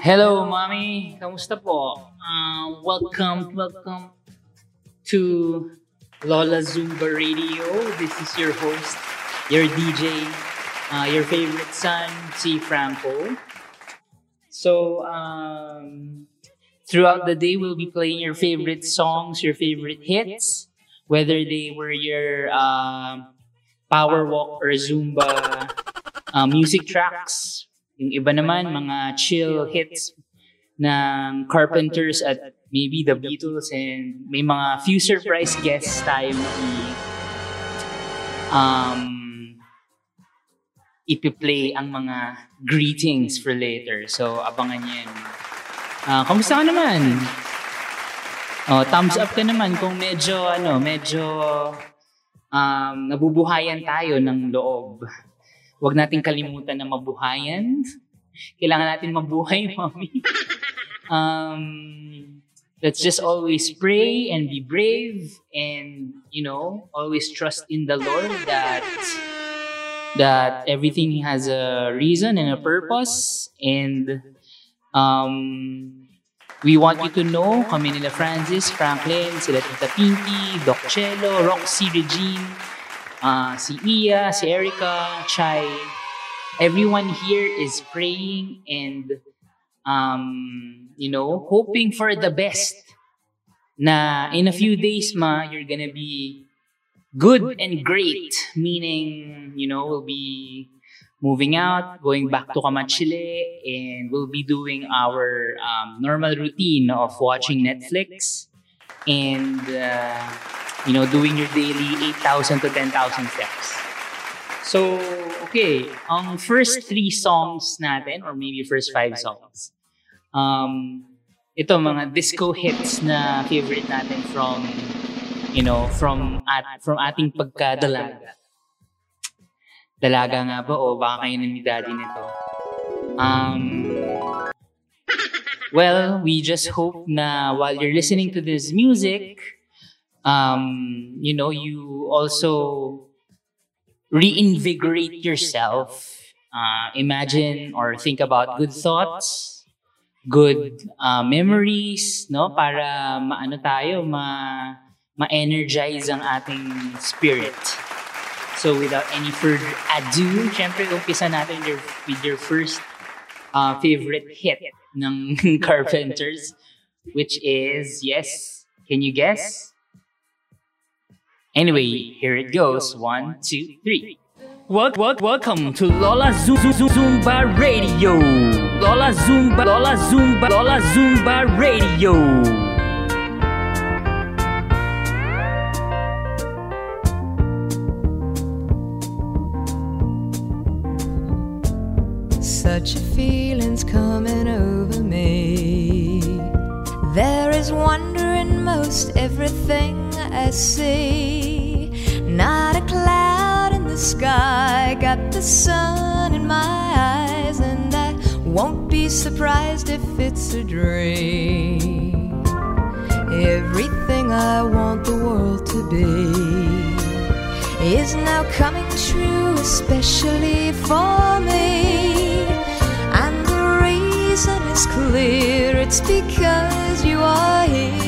Hello, Mommy. Kamusta po? Uh, welcome, welcome to Lola Zumba Radio. This is your host, your DJ, uh, your favorite son, si Franco. So, um, throughout the day, we'll be playing your favorite songs, your favorite hits, whether they were your uh, power walk or Zumba uh, music tracks. Yung iba naman, mga chill hits ng Carpenters at maybe the Beatles and may mga few surprise guests tayo i um, ipi-play ang mga greetings for later. So, abangan niyo yan. Uh, kamusta ka naman? Oh, thumbs up ka naman kung medyo, ano, medyo um, nabubuhayan tayo ng loob. Huwag nating kalimutan na mabuhayan. Kailangan natin mabuhay, mami. um, let's just always pray and be brave and, you know, always trust in the Lord that that everything has a reason and a purpose and um, we want you to know kami nila Francis, Franklin, sila Tita Pinky, Doc Cello, Roxy, Regine, uh, si Iya, si Erica, Chai. Everyone here is praying and um, you know, hoping for the best. Na in a few days ma, you're gonna be good and great, meaning, you know, we'll be moving out, going back to Kamachile, and we'll be doing our um, normal routine of watching Netflix. And, uh, you know, doing your daily 8,000 to 10,000 steps. So, okay, ang first three songs natin, or maybe first five songs, um, ito mga disco hits na favorite natin from you know from at from ating pagkadalaga. Dalaga nga ba o baka kayo ni daddy nito? Um well we just hope na while you're listening to this music um you know you also reinvigorate yourself uh, imagine or think about good thoughts good uh, memories no para maano tayo ma ma-energize ang ating spirit. So without any further ado, syempre umpisa natin your, with your first uh, favorite hit ng Carpenters, which is, yes, can you guess? Anyway, here it goes. One, two, three. Wel- wel- welcome to Lola Zoom- Zumba Radio. Lola Zumba, Lola Zumba, Lola Zumba Radio. Such a feeling's coming over me. There is wonder in most everything I see. Not a cloud in the sky, got the sun in my eyes, and I won't be surprised if it's a dream. Everything I want the world to be is now coming true, especially for me. And the reason is clear it's because you are here.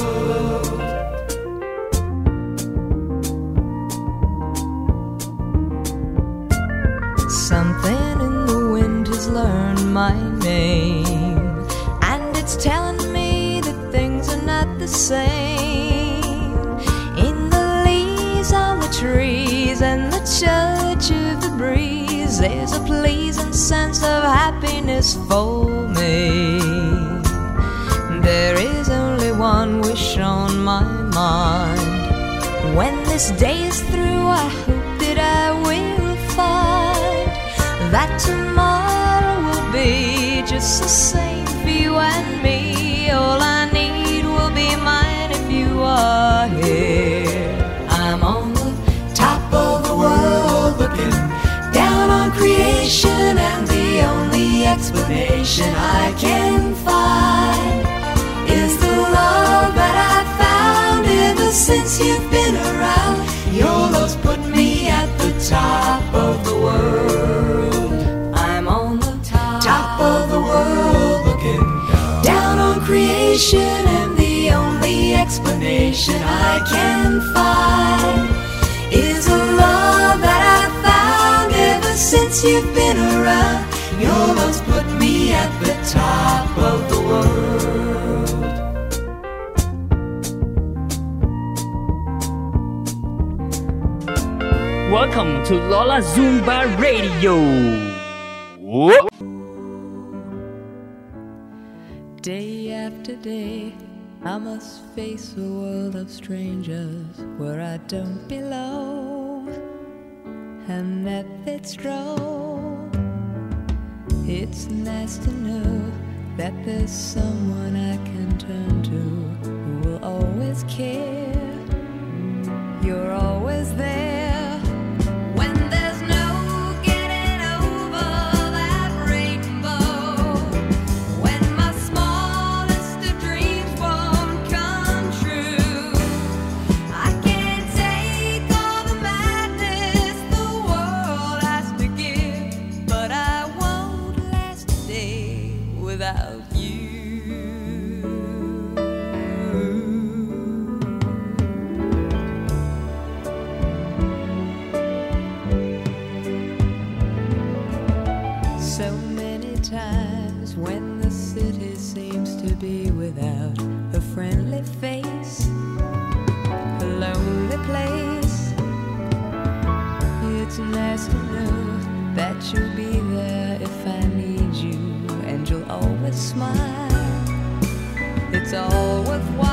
Learned my name, and it's telling me that things are not the same. In the leaves on the trees and the touch of the breeze, there's a pleasing sense of happiness for me. There is only one wish on my mind. When this day is through, I hope that I will find that tomorrow be just the same for you and me. All I need will be mine if you are here. I'm on the top of the world looking down on creation, and the only explanation I can find is the love that I found ever since you've been around. Your love's put me at the top. and the only explanation I can find is a love that I found ever since you've been around. You almost put me at the top of the world. Welcome to Lola Zumba Radio. Whoa. Day after day, I must face a world of strangers where I don't belong, and that it's true. It's nice to know that there's someone I can turn to who will always care. You're always there. you'll be there if I need you, and you'll always smile. It's all worthwhile.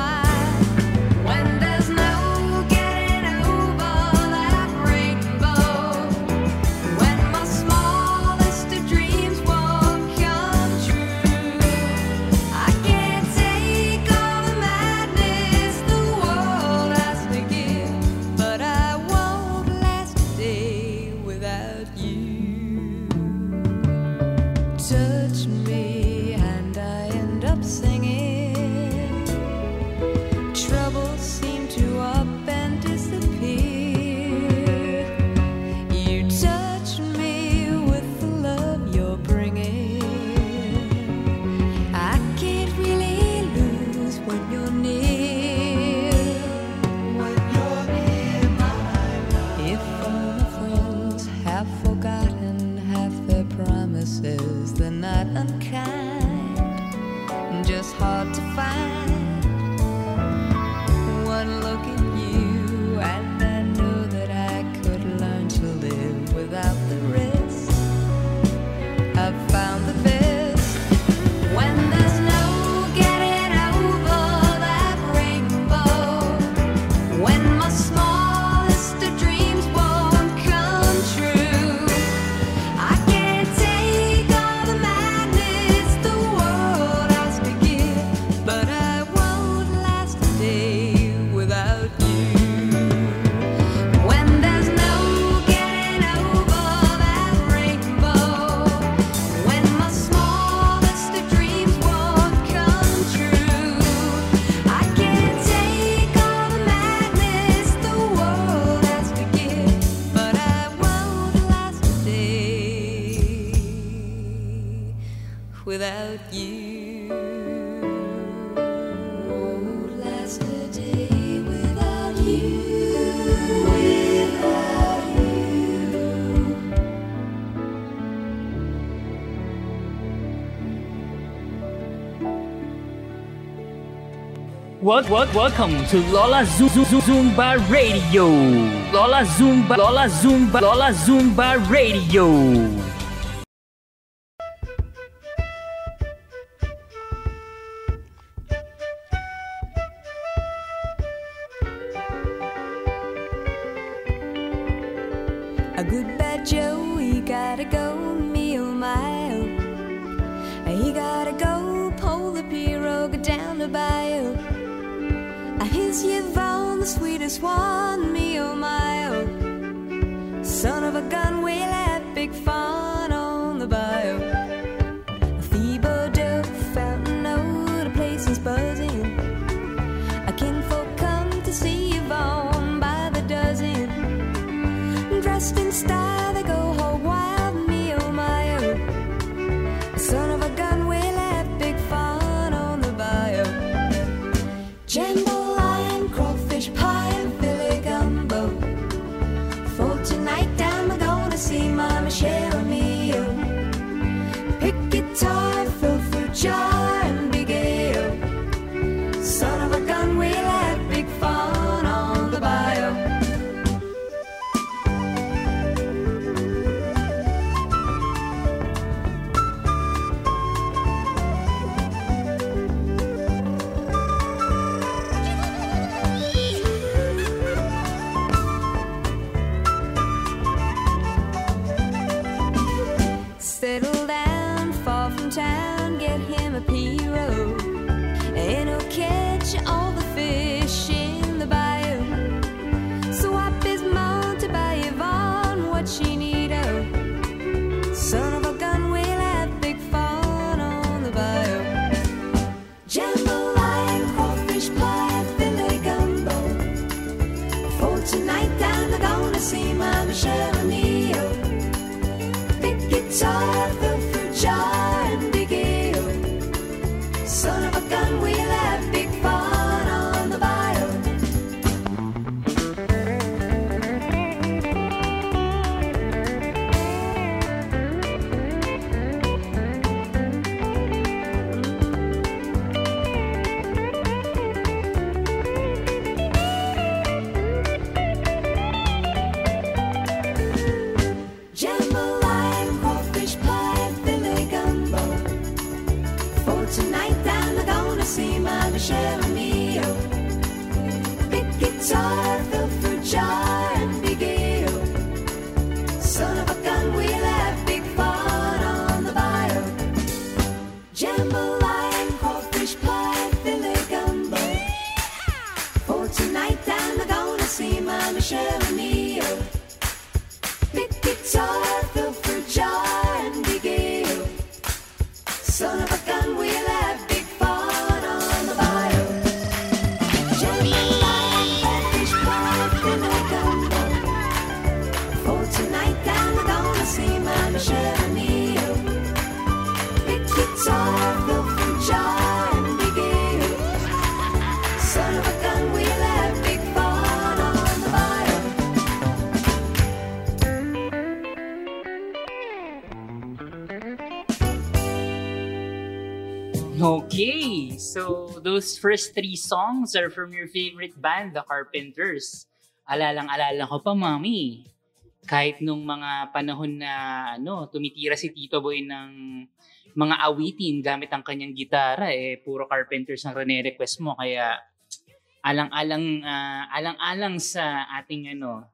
what, what, welcome to Lola Zumba Radio. Lola Zumba, Lola Zumba, Lola Zumba Radio. So those first three songs are from your favorite band, The Carpenters. Alalang-alala ko pa, mami. Kahit nung mga panahon na ano, tumitira si Tito Boy ng mga awitin gamit ang kanyang gitara, eh, puro Carpenters ang rene-request mo. Kaya alang-alang ah, alang-alang sa ating ano,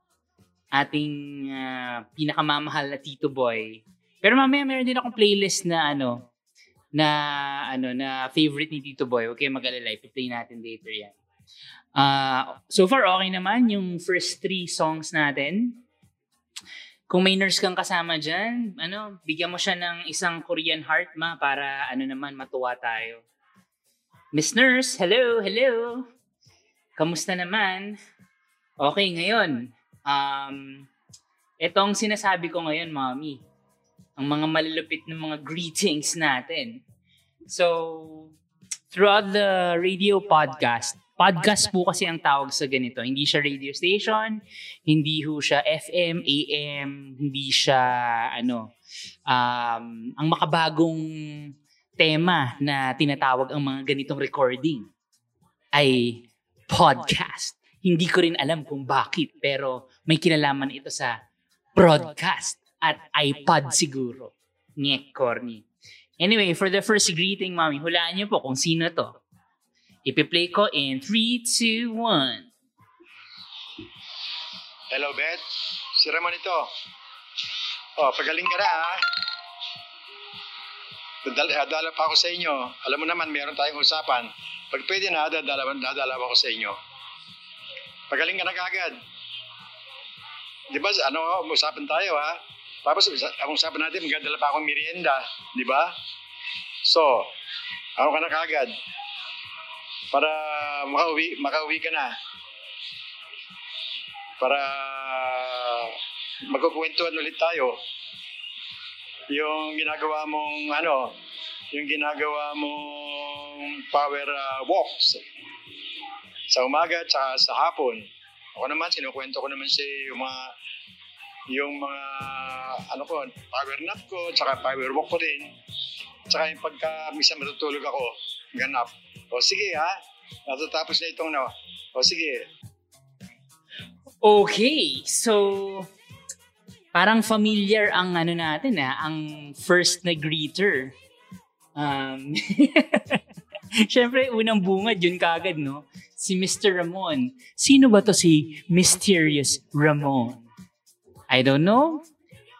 ating ah, pinakamamahal na Tito Boy. Pero mamaya meron din akong playlist na ano, na ano na favorite ni Tito Boy. Okay, mag-alala. I-play natin later yan. Ah, so far, okay naman yung first three songs natin. Kung may nurse kang kasama dyan, ano, bigyan mo siya ng isang Korean heart, ma, para ano naman, matuwa tayo. Miss Nurse, hello, hello. Kamusta naman? Okay, ngayon. Um, etong sinasabi ko ngayon, mommy ang mga malulupit ng mga greetings natin. So, throughout the radio podcast, podcast po kasi ang tawag sa ganito. Hindi siya radio station, hindi ho siya FM, AM, hindi siya, ano, um, ang makabagong tema na tinatawag ang mga ganitong recording ay podcast. Hindi ko rin alam kung bakit, pero may kinalaman ito sa broadcast at iPod siguro. Nyek, corny. Anyway, for the first greeting, mami, hulaan niyo po kung sino to. Ipi-play ko in 3, 2, 1. Hello, Beth. Si Ramon ito. Oh, pagaling ka na, ha? Dadala, dadala pa ako sa inyo. Alam mo naman, meron tayong usapan. Pag pwede na, dadala, dadala ako sa inyo. Pagaling ka na kagad. Di ba, ano, usapan tayo, ha? Tapos, ang usapan natin, magdadala pa akong merienda. Di ba? So, ako ka na kagad. Para makauwi, makauwi ka na. Para magkukwentuhan ulit tayo. Yung ginagawa mong, ano, yung ginagawa mong power uh, walks sa umaga at sa hapon. Ako naman, sinukwento ko naman si mga yung mga ano ko, power nap ko, tsaka power walk ko din. Tsaka yung pagka minsan matutulog ako, ganap. O sige ha, natatapos na itong na. O sige. Okay, so parang familiar ang ano natin ha, ang first na greeter. Um, Siyempre, unang bungad yun kagad, no? Si Mr. Ramon. Sino ba to si Mysterious Ramon? I don't know.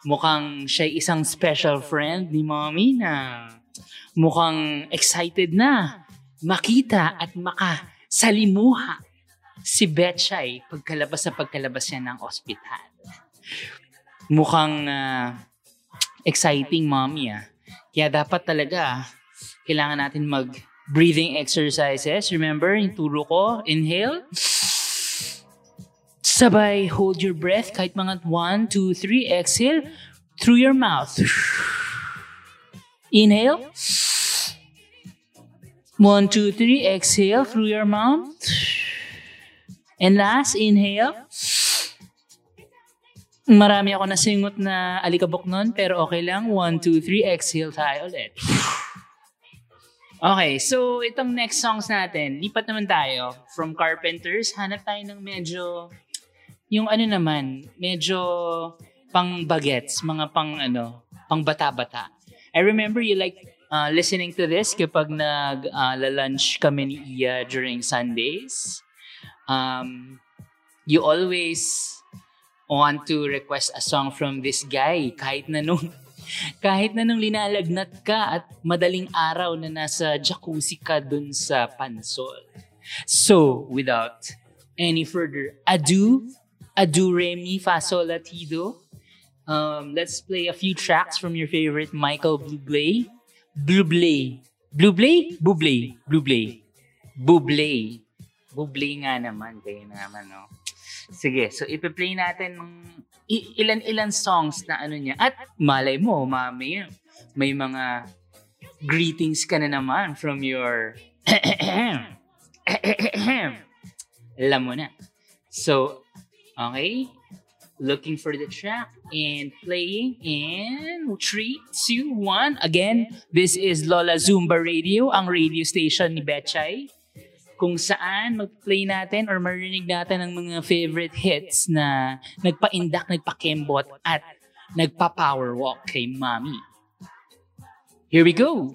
Mukhang siya isang special friend ni mommy na mukhang excited na makita at makasalimuha si Betchay pagkalabas sa pagkalabas niya ng ospital. Mukhang uh, exciting mommy ah. Kaya dapat talaga kailangan natin mag breathing exercises. Remember, yung turo ko, inhale. Sabay, hold your breath kahit mga 1, 2, 3, exhale through your mouth. Inhale. 1, 2, 3, exhale through your mouth. And last, inhale. Marami ako nasingot na alikabok nun, pero okay lang. 1, 2, 3, exhale tayo ulit. Okay, so itong next songs natin, lipat naman tayo from Carpenters. Hanap tayo ng medyo, yung ano naman, medyo pang bagets, mga pang ano, pang bata-bata. I remember you like uh, listening to this kapag nag-lunch uh, kami ni Iya during Sundays. Um, you always want to request a song from this guy kahit na nung kahit na nung linalagnat ka at madaling araw na nasa jacuzzi ka dun sa pansol. So, without any further ado, ado re mi fa sol la ti do. Um, let's play a few tracks from your favorite Michael Bublé. Bublé. Bublé? Bublé. Bublé. Bublé. Bublé nga naman. Kayo naman, no? Sige, so ipi-play natin ng ilan-ilan songs na ano niya. At malay mo, mami, may mga greetings ka na naman from your alam mo na. So, okay. Looking for the track and playing in 3, 2, 1. Again, this is Lola Zumba Radio, ang radio station ni Betchay kung saan mag-play natin or marinig natin ang mga favorite hits na nagpa-indak, nagpa-kembot at nagpa-power walk kay Mami. Here we go!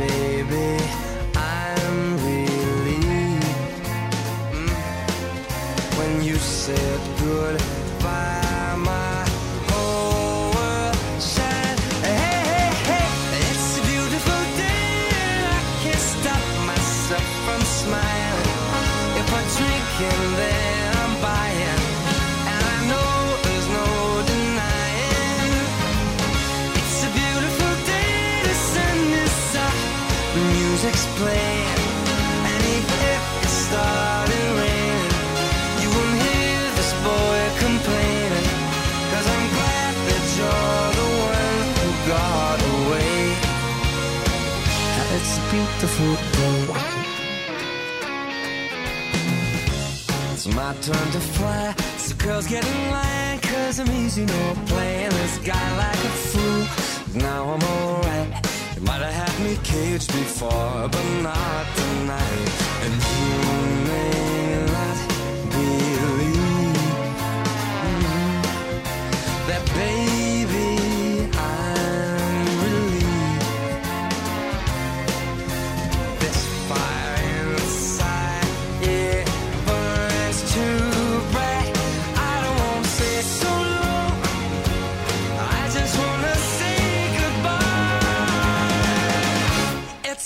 baby, I'm relieved mm. when you said goodbye. Beautiful It's my turn to fly. So girls get in line, cause I'm easy, no playing this guy like a fool. Now I'm alright. You might have had me caged before, but not tonight. And you may not believe that, baby.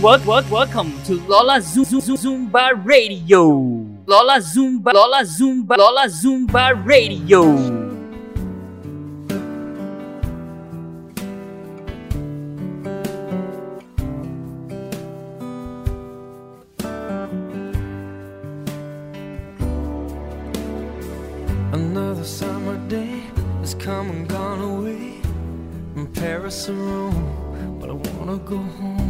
What, what, welcome to Lola Zoom, Zoom, Zumba Radio. Lola Zumba, Lola Zumba, Lola Zumba Radio. Another summer day has come and gone away from Paris or Rome, but I wanna go home.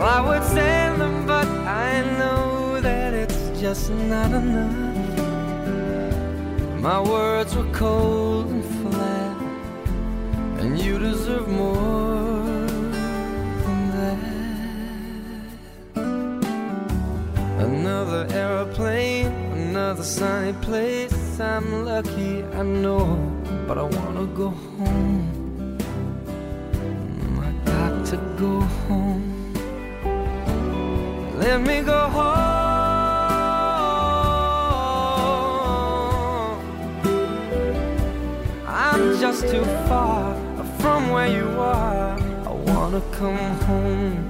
Well, I would send them, but I know that it's just not enough. My words were cold and flat, and you deserve more than that. Another aeroplane, another sunny place. I'm lucky, I know, but I wanna go home. Let me go home. I'm just too far from where you are. I wanna come home.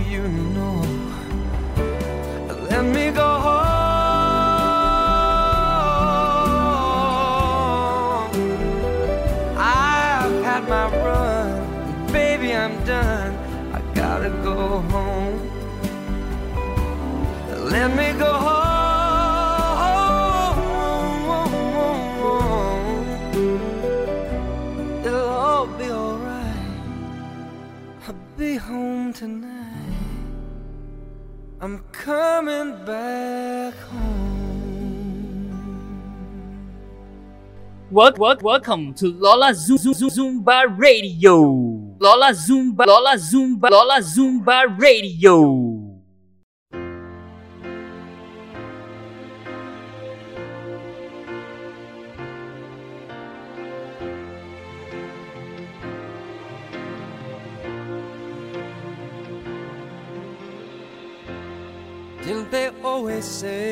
Wel- wel- welcome to Lola Zoom, Zoom, Zumba Radio. Lola Zumba, Lola Zumba, Lola Zumba Radio. Didn't they always say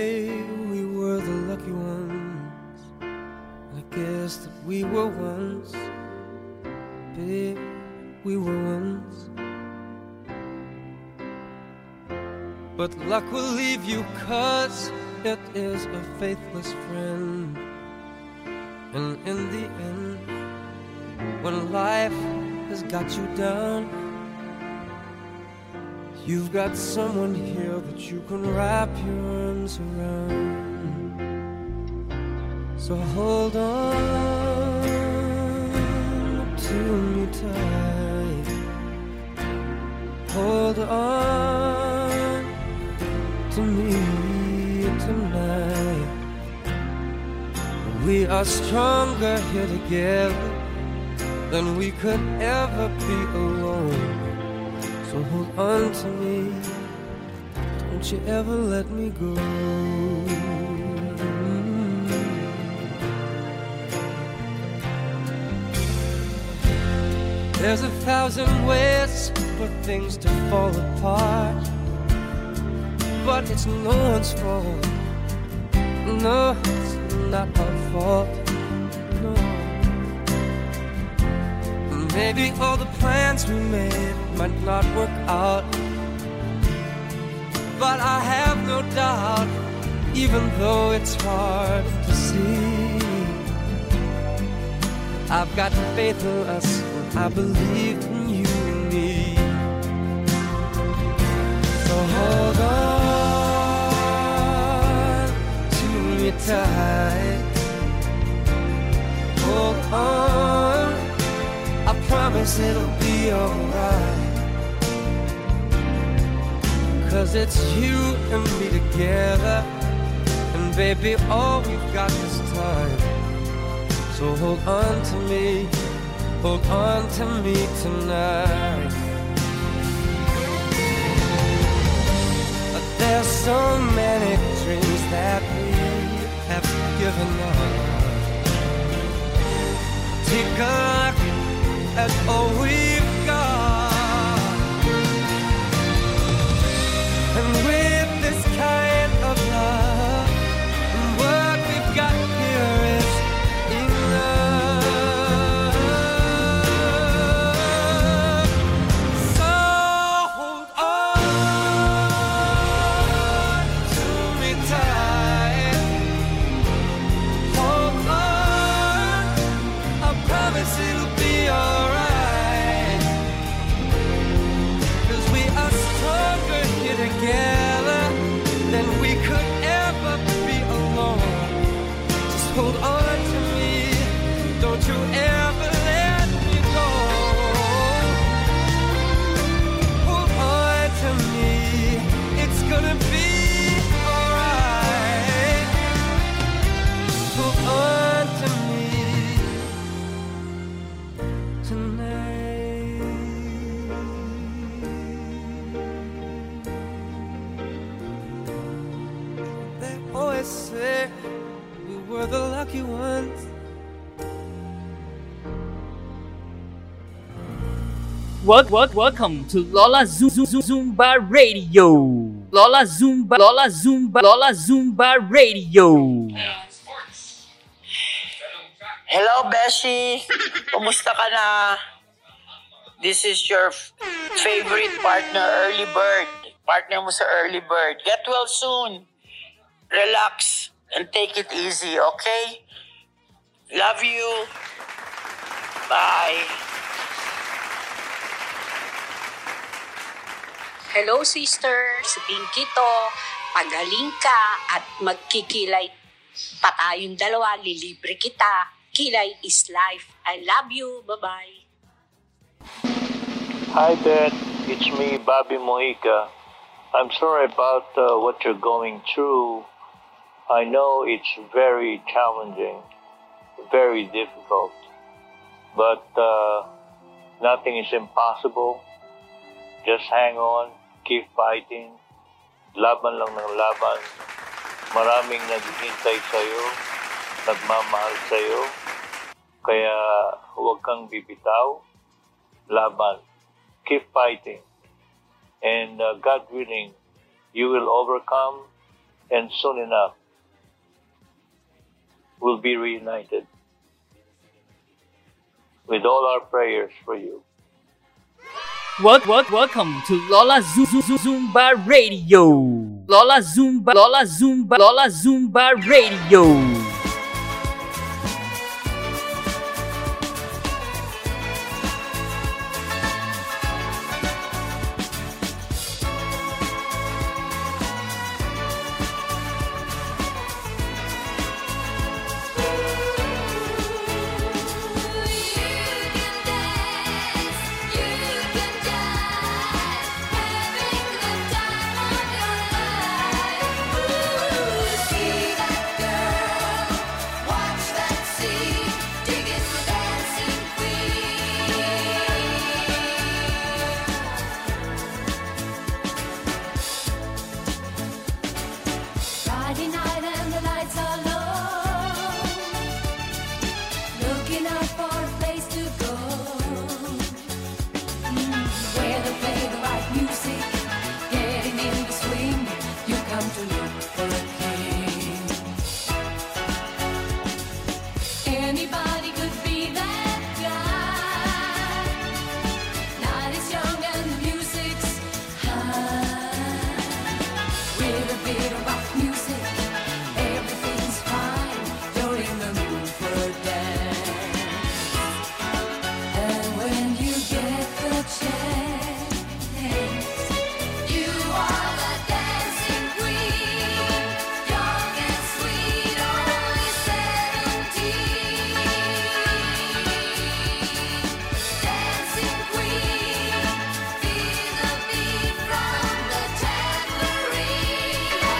you cause it is a faithless friend. And in the end, when life has got you down. You've got someone here that you can wrap your arms around. So hold on to me tight. Hold on to me tonight. We are stronger here together than we could ever be alone. So hold on to me. Don't you ever let me go. There's a thousand ways for things to fall apart, but it's no one's fault. No, it's not our fault. No. Maybe all the plans we made might not work out, but I have no doubt, even though it's hard to see. I've got faith in us, I believe in you and me. So hold on tight. Hold on, I promise it'll be alright. Cause it's you and me together, and baby, all we've got is time. So hold on to me, hold on to me tonight. But there's so many dreams that have given up. Take a look at all we've Wel- wel- welcome to Lola Zumba Radio. Lola Zumba, Lola Zumba, Lola Zumba Radio. Hello, Beshi! Kumusta ka na? This is your favorite partner, Early Bird. Partner mo sa Early Bird. Get well soon. Relax and take it easy, okay? Love you. Bye. Hello sister, si Pinky to. Pagaling ka at magkikilay pa tayong dalawa, lilibre kita. Kilay is life. I love you. Bye-bye. Hi, Dad. It's me, Bobby Mojica. I'm sorry about uh, what you're going through. I know it's very challenging, very difficult, but uh, nothing is impossible. Just hang on, keep fighting. Laban lang ng laban. Maraming naghihintay sa'yo, nagmamahal sa'yo. Kaya huwag kang bibitaw. Laban. Keep fighting. And uh, God willing, you will overcome and soon enough we'll be reunited with all our prayers for you. Wel- wel- welcome to Lola Zumba Radio. Lola Zumba, Lola Zumba, Lola Zumba Radio.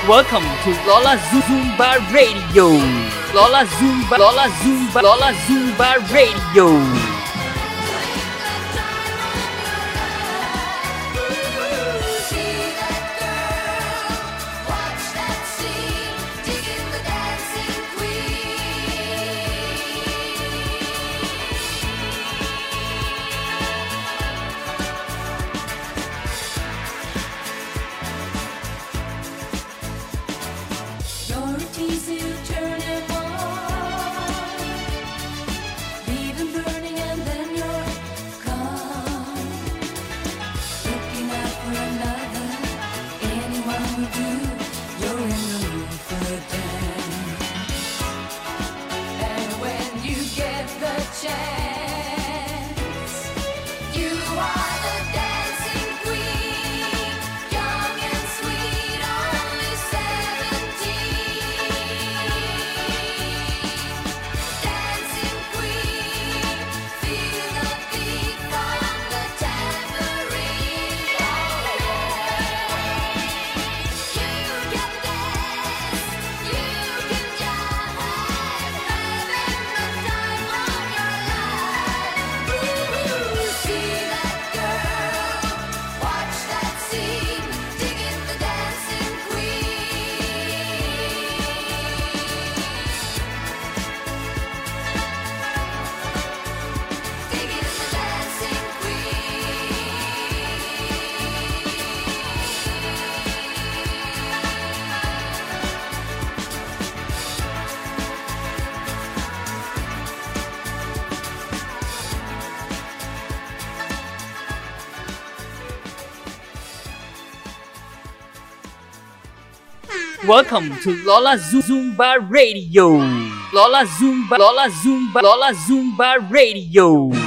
Welcome to Lola Zumba Radio. Lola Zumba, Lola Zumba, Lola Zumba Radio. Welcome to Lola Zumba Radio. Lola Zumba, Lola Zumba, Lola Zumba Radio.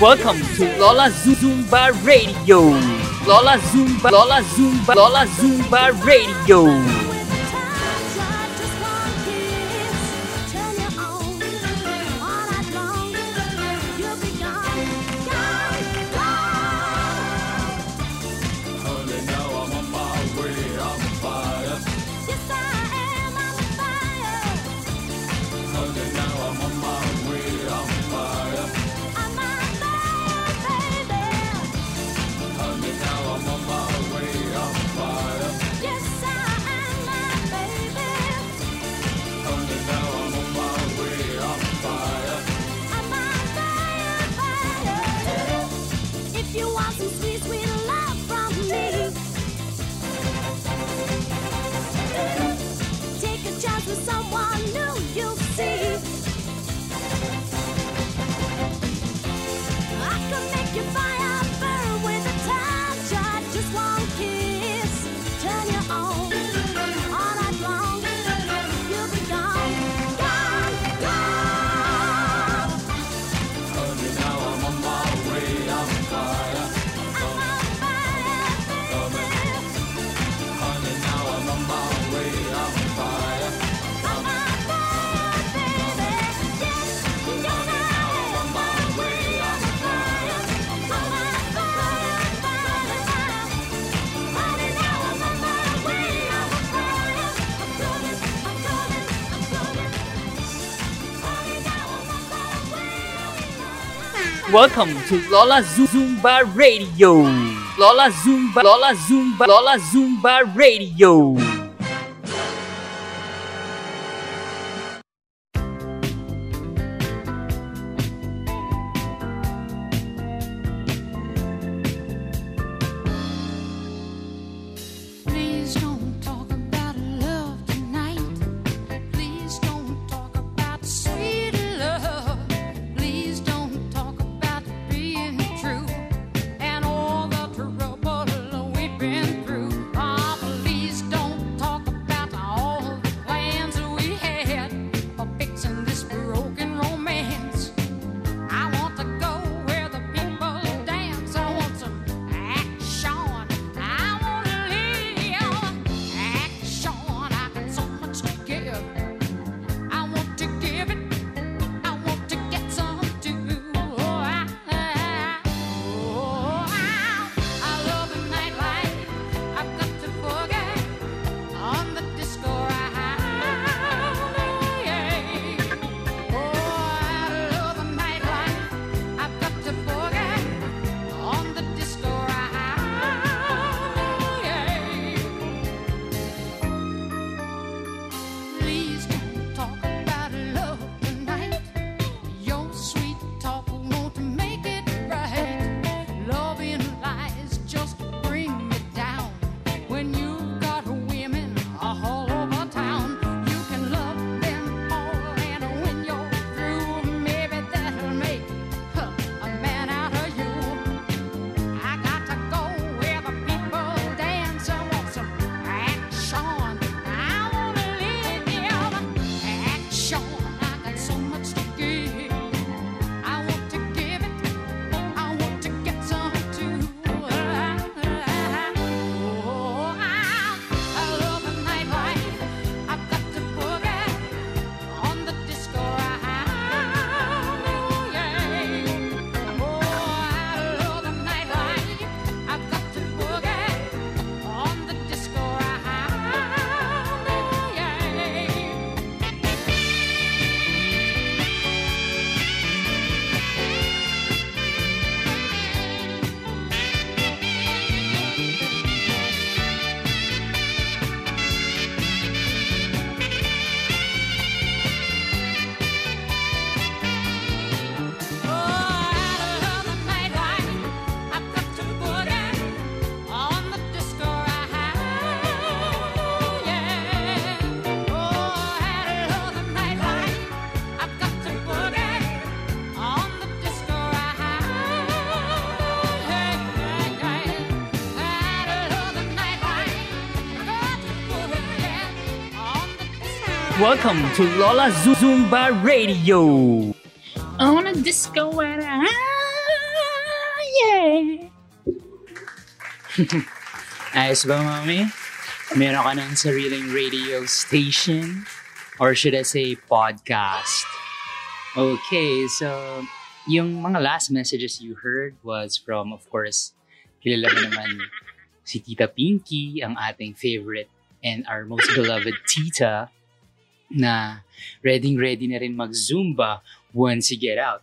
Welcome to Lola Zumba Radio. Lola Zumba, Lola Zumba, Lola Zumba Radio. Welcome to Lola Zumba Radio. Lola Zumba, Lola Zumba, Lola Zumba Radio. Welcome to Lola Zumba Radio. On a disco and ah, yeah. Ayos ba, mami? Meron ka ng sariling radio station? Or should I say podcast? Okay, so yung mga last messages you heard was from, of course, kilala mo naman si Tita Pinky, ang ating favorite and our most beloved tita na ready-ready na rin mag-Zumba once you get out.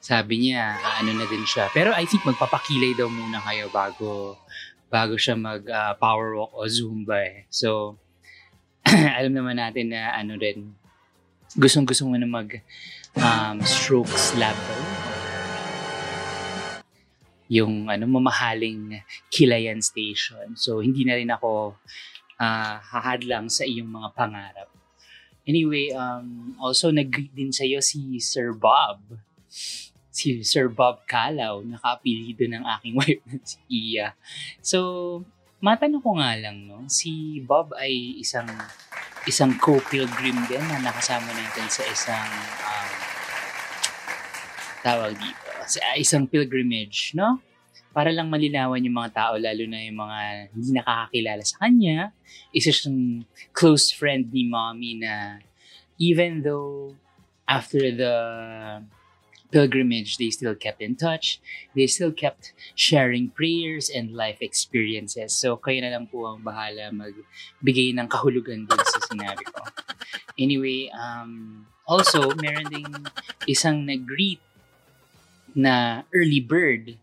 Sabi niya, ano na din siya. Pero I think magpapakilay daw muna kayo bago bago siya mag uh, power walk o Zumba eh. So, alam naman natin na ano rin, gustong-gusto mo na mag um, strokes level yung ano mamahaling Kilayan Station. So hindi na rin ako uh, hahadlang sa iyong mga pangarap. Anyway, um, also nag-greet din sa iyo si Sir Bob. Si Sir Bob Calaw, nakapilido ng aking wife na si Iya. So, matanong ko nga lang, no? Si Bob ay isang isang co-pilgrim din na nakasama natin sa isang um, tawag dito, sa isang pilgrimage, no? Para lang malinawan yung mga tao, lalo na yung mga hindi nakakakilala sa kanya. Isa siyang close friend ni mommy na even though after the pilgrimage, they still kept in touch. They still kept sharing prayers and life experiences. So, kayo na lang po ang bahala magbigay ng kahulugan din sa sinabi ko. Anyway, um, also, meron ding isang nag-greet na early bird.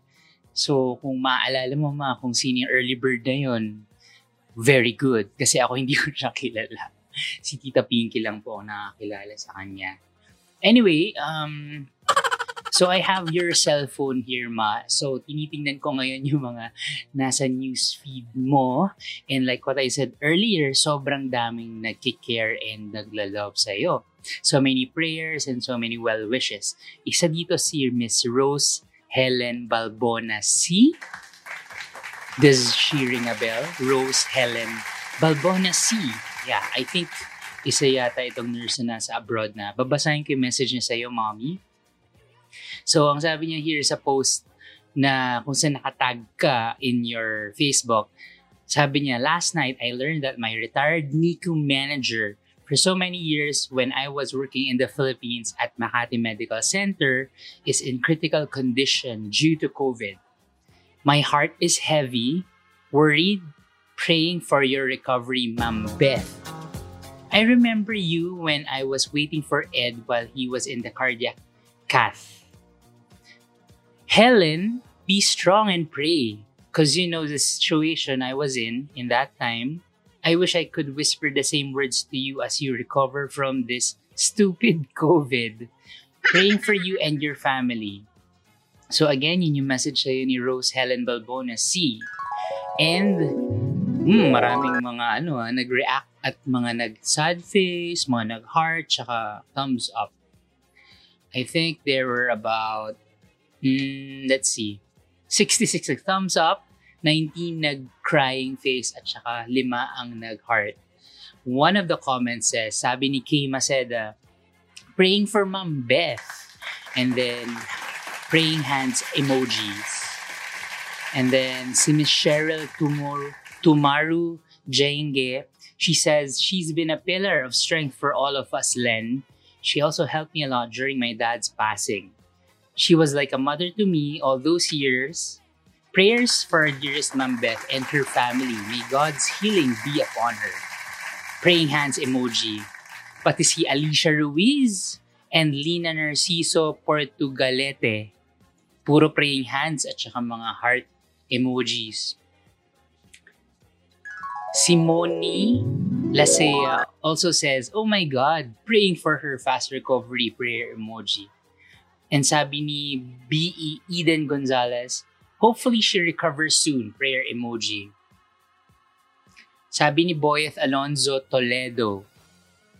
So, kung maaalala mo ma kung sino yung early bird na yun, very good. Kasi ako hindi ko siya kilala. Si Tita Pinky lang po ang nakakilala sa kanya. Anyway, um, So I have your cellphone here, Ma. So tinitingnan ko ngayon yung mga nasa news feed mo. And like what I said earlier, sobrang daming nagkikare and naglalove sa'yo. So many prayers and so many well wishes. Isa dito si Miss Rose Helen Balbona C. Does she ring a bell? Rose Helen Balbona C. Yeah, I think isa yata itong nurse na nasa abroad na. Babasahin ko yung message niya sa'yo, mommy. So, ang sabi niya here sa post na kung saan nakatag ka in your Facebook, sabi niya, last night I learned that my retired NICU manager for so many years when I was working in the Philippines at Makati Medical Center is in critical condition due to COVID. My heart is heavy, worried, praying for your recovery, Ma'am Beth. I remember you when I was waiting for Ed while he was in the cardiac cath. Helen, be strong and pray. Because you know the situation I was in in that time. I wish I could whisper the same words to you as you recover from this stupid COVID. Praying for you and your family. So again, yun yung message sa'yo ni Rose Helen Balbona C. And hmm, maraming mga ano, ah, nag-react at mga nag-sad face, mga nag-heart, tsaka thumbs up. I think there were about Mm, let's see. 66 nag thumbs up, 19 nag-crying face, at saka lima ang nag-heart. One of the comments says, sabi ni Kay Maceda, praying for Mom Beth. And then, praying hands emojis. And then, si Miss Cheryl Tumor, Tumaru Jenge, she says, she's been a pillar of strength for all of us, Len. She also helped me a lot during my dad's passing. She was like a mother to me all those years. Prayers for our dearest Ma'am Beth and her family. May God's healing be upon her. Praying hands emoji. Pati si Alicia Ruiz and Lina Narciso Portugalete. Puro praying hands at saka mga heart emojis. Simone Lasea also says, Oh my God, praying for her fast recovery prayer emoji. And sabi ni B.E. Eden Gonzalez, hopefully she recovers soon. Prayer emoji. Sabi ni Boyeth Alonzo Toledo.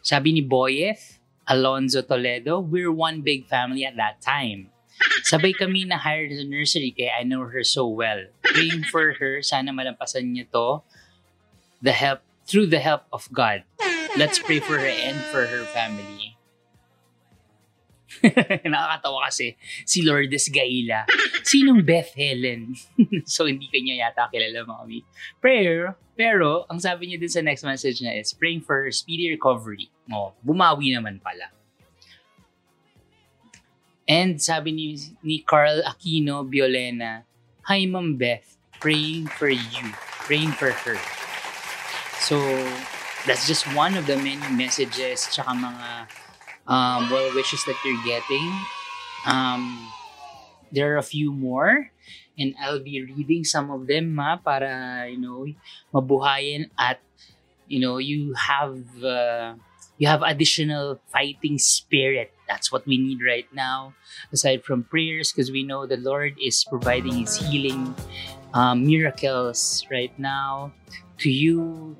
Sabi ni Boyeth Alonzo Toledo, we're one big family at that time. Sabay kami na hired sa nursery kaya I know her so well. Praying for her, sana malampasan niya to the help through the help of God. let's pray for her and for her family. Nakakatawa kasi si Lourdes Gaila. Sinong Beth Helen? so hindi kanya yata kilala mommy. Prayer, pero ang sabi niya din sa next message niya is praying for her speedy recovery. Oh, bumawi naman pala. And sabi ni, ni Carl Aquino Violena, Hi Ma'am Beth, praying for you, praying for her. So, that's just one of the many messages tsaka mga um, well wishes that you're getting. Um, there are a few more and I'll be reading some of them ma para you know mabuhayin at you know you have uh, you have additional fighting spirit that's what we need right now aside from prayers because we know the lord is providing his healing um, miracles right now to you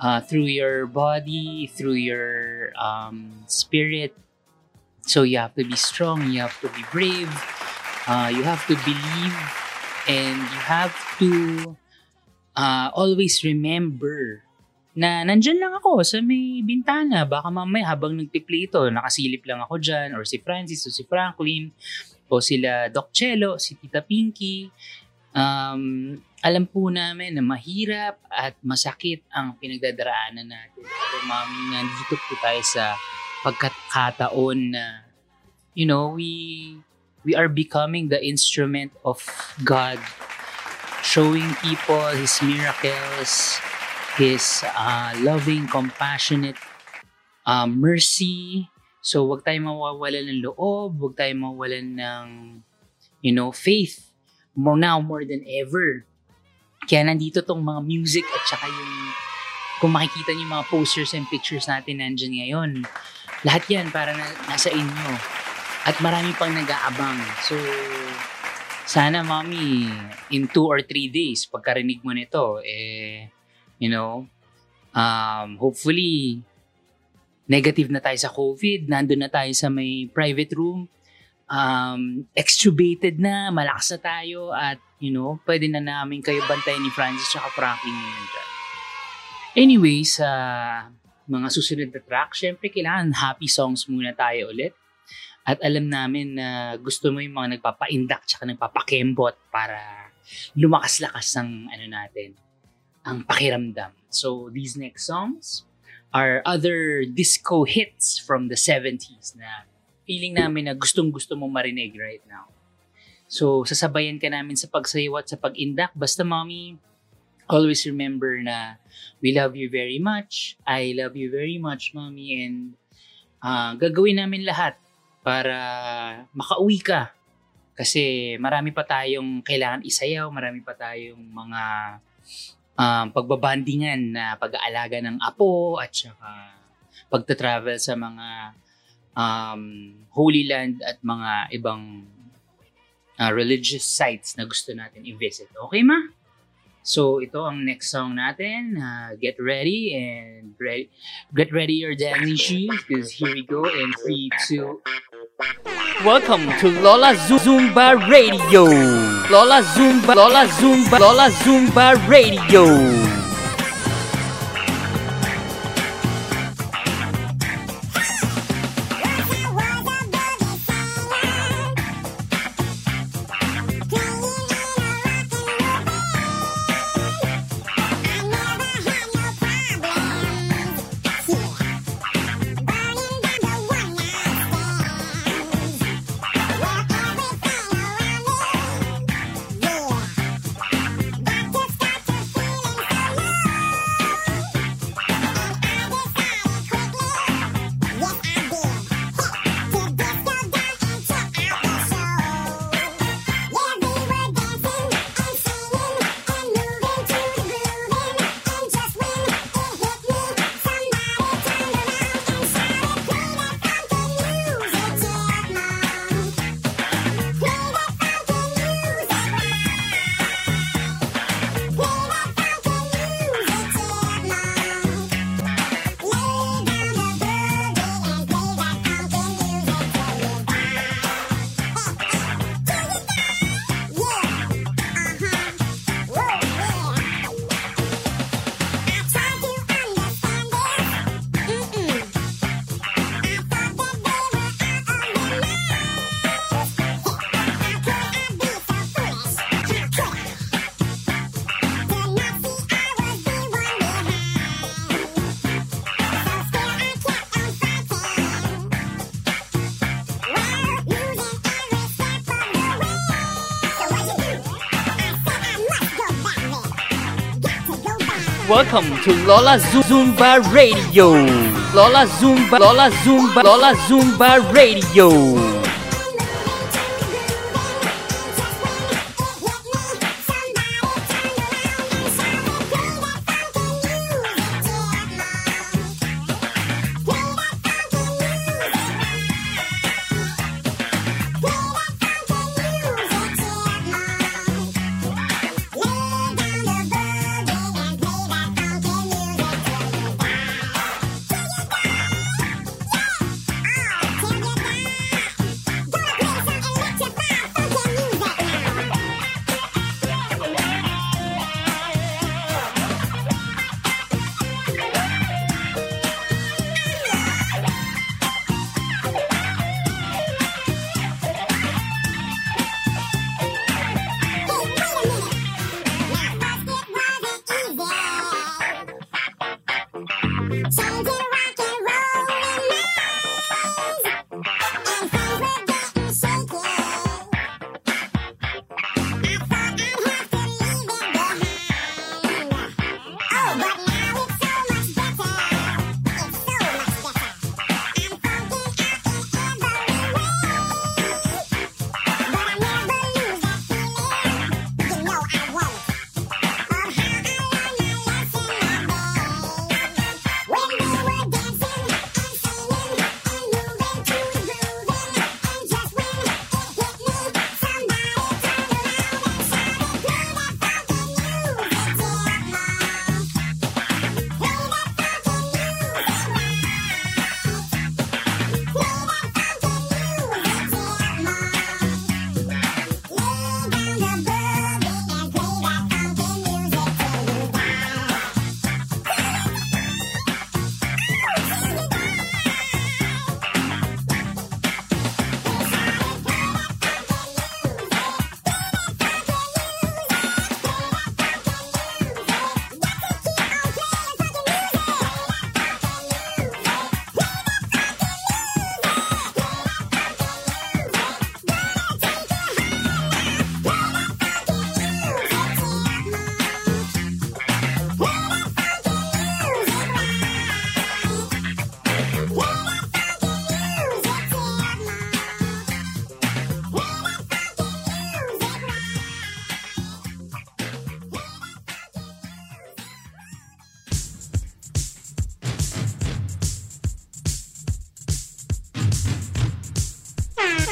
uh, through your body through your um, spirit so you have to be strong you have to be brave uh, you have to believe and you have to uh, always remember na nandyan lang ako sa may bintana. Baka mamaya habang nagpiplay ito, nakasilip lang ako dyan, or si Francis, o si Franklin, o sila Doc Cello, si Tita Pinky. Um, alam po namin na mahirap at masakit ang pinagdadaraanan natin. Pero mami, nandito po tayo sa pagkakataon na, you know, we we are becoming the instrument of God, showing people His miracles, His uh, loving, compassionate uh, mercy. So, wag tayong mawawalan ng loob, wag tayong mawalan ng, you know, faith. More now, more than ever. Kaya nandito tong mga music at saka yung, kung makikita niyo mga posters and pictures natin nandyan ngayon. Lahat yan para na, nasa inyo. At marami pang nag-aabang. So, sana mami, in two or three days, pagkarinig mo nito, eh, you know, um, hopefully, negative na tayo sa COVID, nandun na tayo sa may private room, um, extubated na, malakas na tayo, at, you know, pwede na namin kayo bantayan ni Francis at Franklin ngayon dyan. Anyway, sa mga susunod na track, syempre kailangan happy songs muna tayo ulit. At alam namin na gusto mo yung mga nagpapaindak tsaka nagpapakembot para lumakas-lakas ng ano natin, ang pakiramdam. So these next songs are other disco hits from the 70s na feeling namin na gustong gusto mo marinig right now. So sasabayan ka namin sa pagsayaw at sa pag-indak. Basta mommy, always remember na we love you very much. I love you very much, mommy. And uh, gagawin namin lahat para makauwi ka. Kasi marami pa tayong kailangan isayaw, marami pa tayong mga um, pagbabandingan na pag-aalaga ng apo at saka pagta-travel sa mga um, Holy Land at mga ibang uh, religious sites na gusto natin i-visit. Okay ma? So ito ang next song natin. Uh, get ready and ready, get ready your dancing shoes because here we go in 3, 2, Welcome to Lola Zumba Radio. Lola Zumba, Lola Zumba, Lola Zumba Radio. Welcome to Lola Zumba Radio. Lola Zumba, Lola Zumba, Lola Zumba Radio.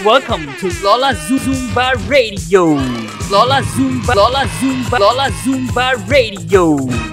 Welcome to Lola Zumba Radio. Lola Zumba, Lola Zumba, Lola Zumba Radio.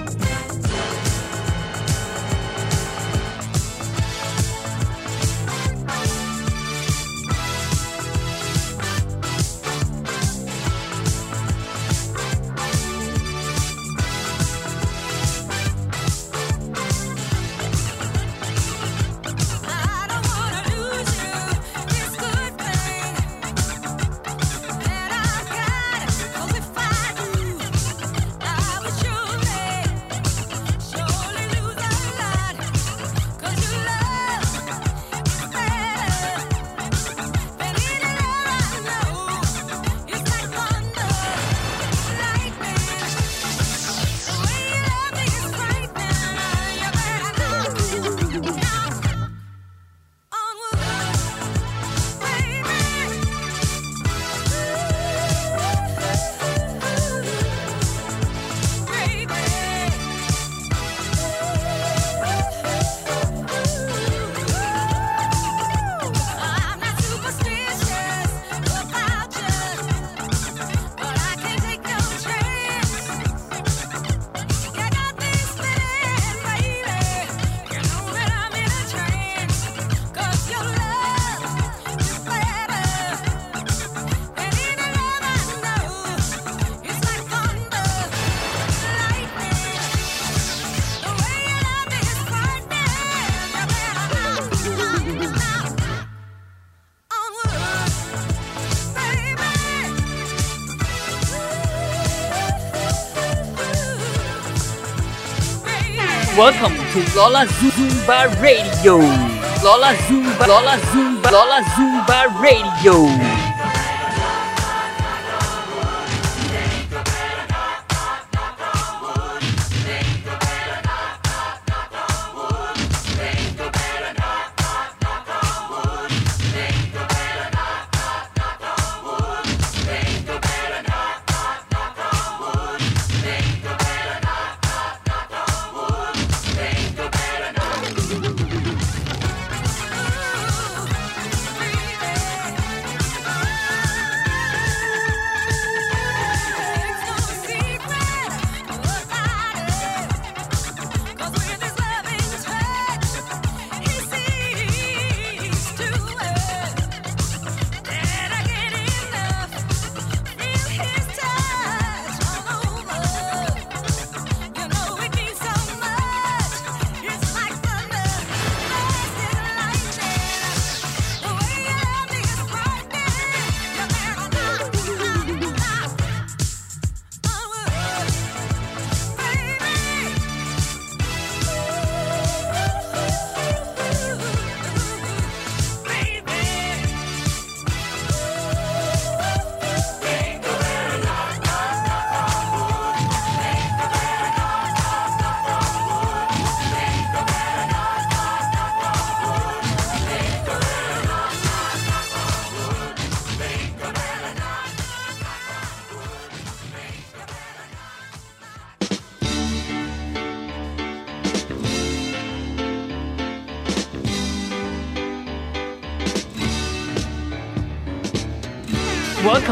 Welcome to Lola Zumba Radio. Lola Zumba, Lola Zumba, Lola Zumba Radio.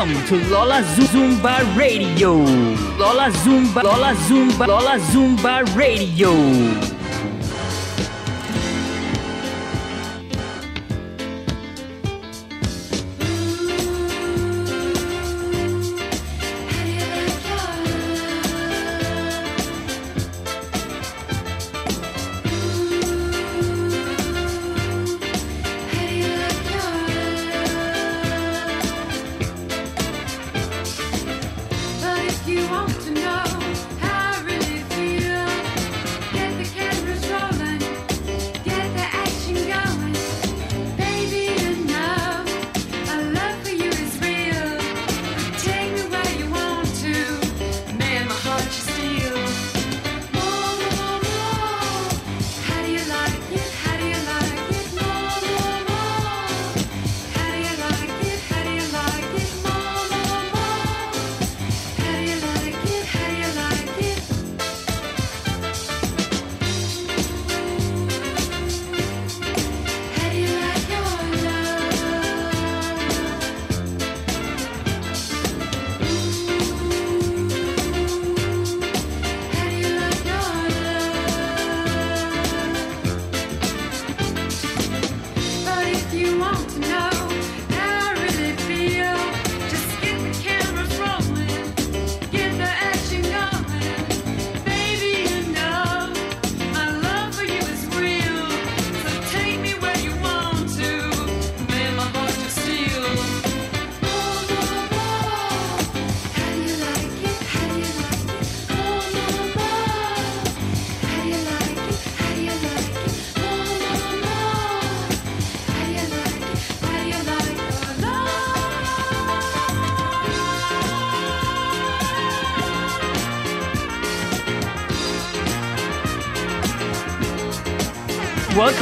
welcome to Lola Zumba Radio. Lola Zumba, Lola Zumba, Lola Zumba Radio.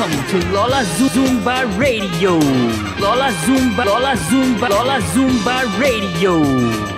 Welcome to Lola Zumba Radio. Lola Zumba, Lola Zumba, Lola Zumba Radio.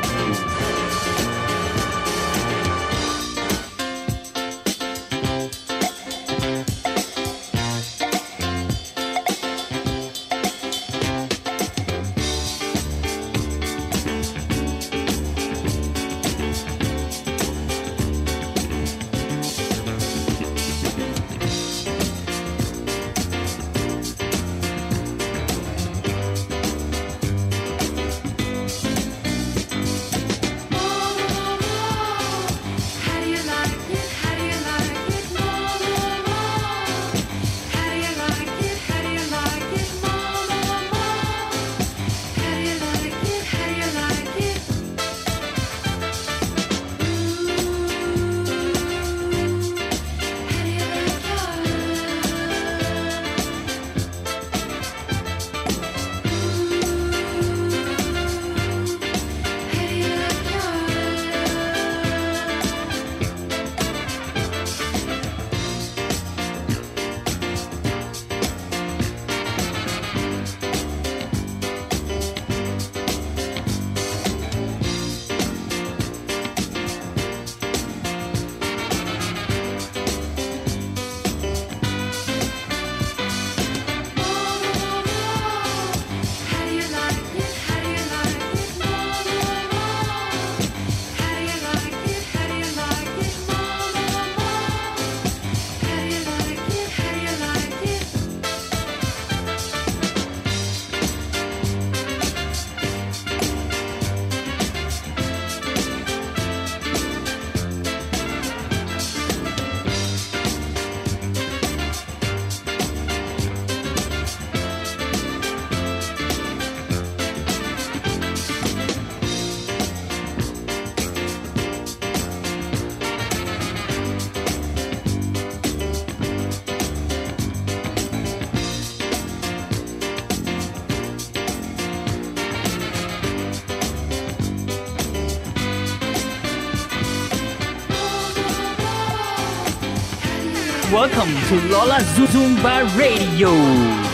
Lola Zumba Radio.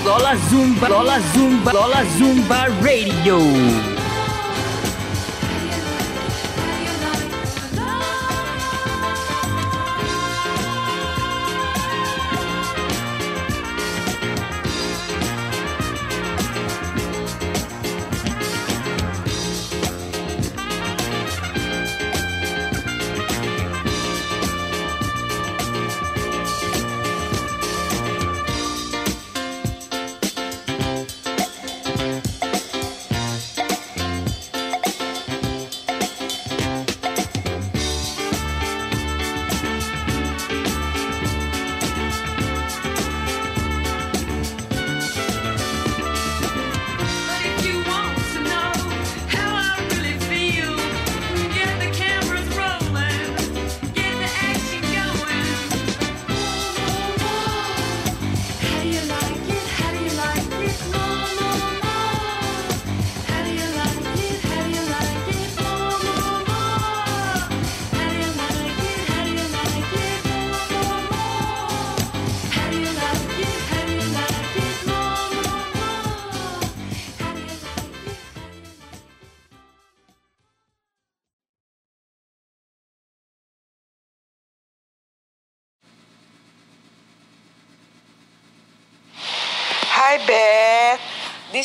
Lola Zumba, Lola Zumba, Lola Zumba Radio.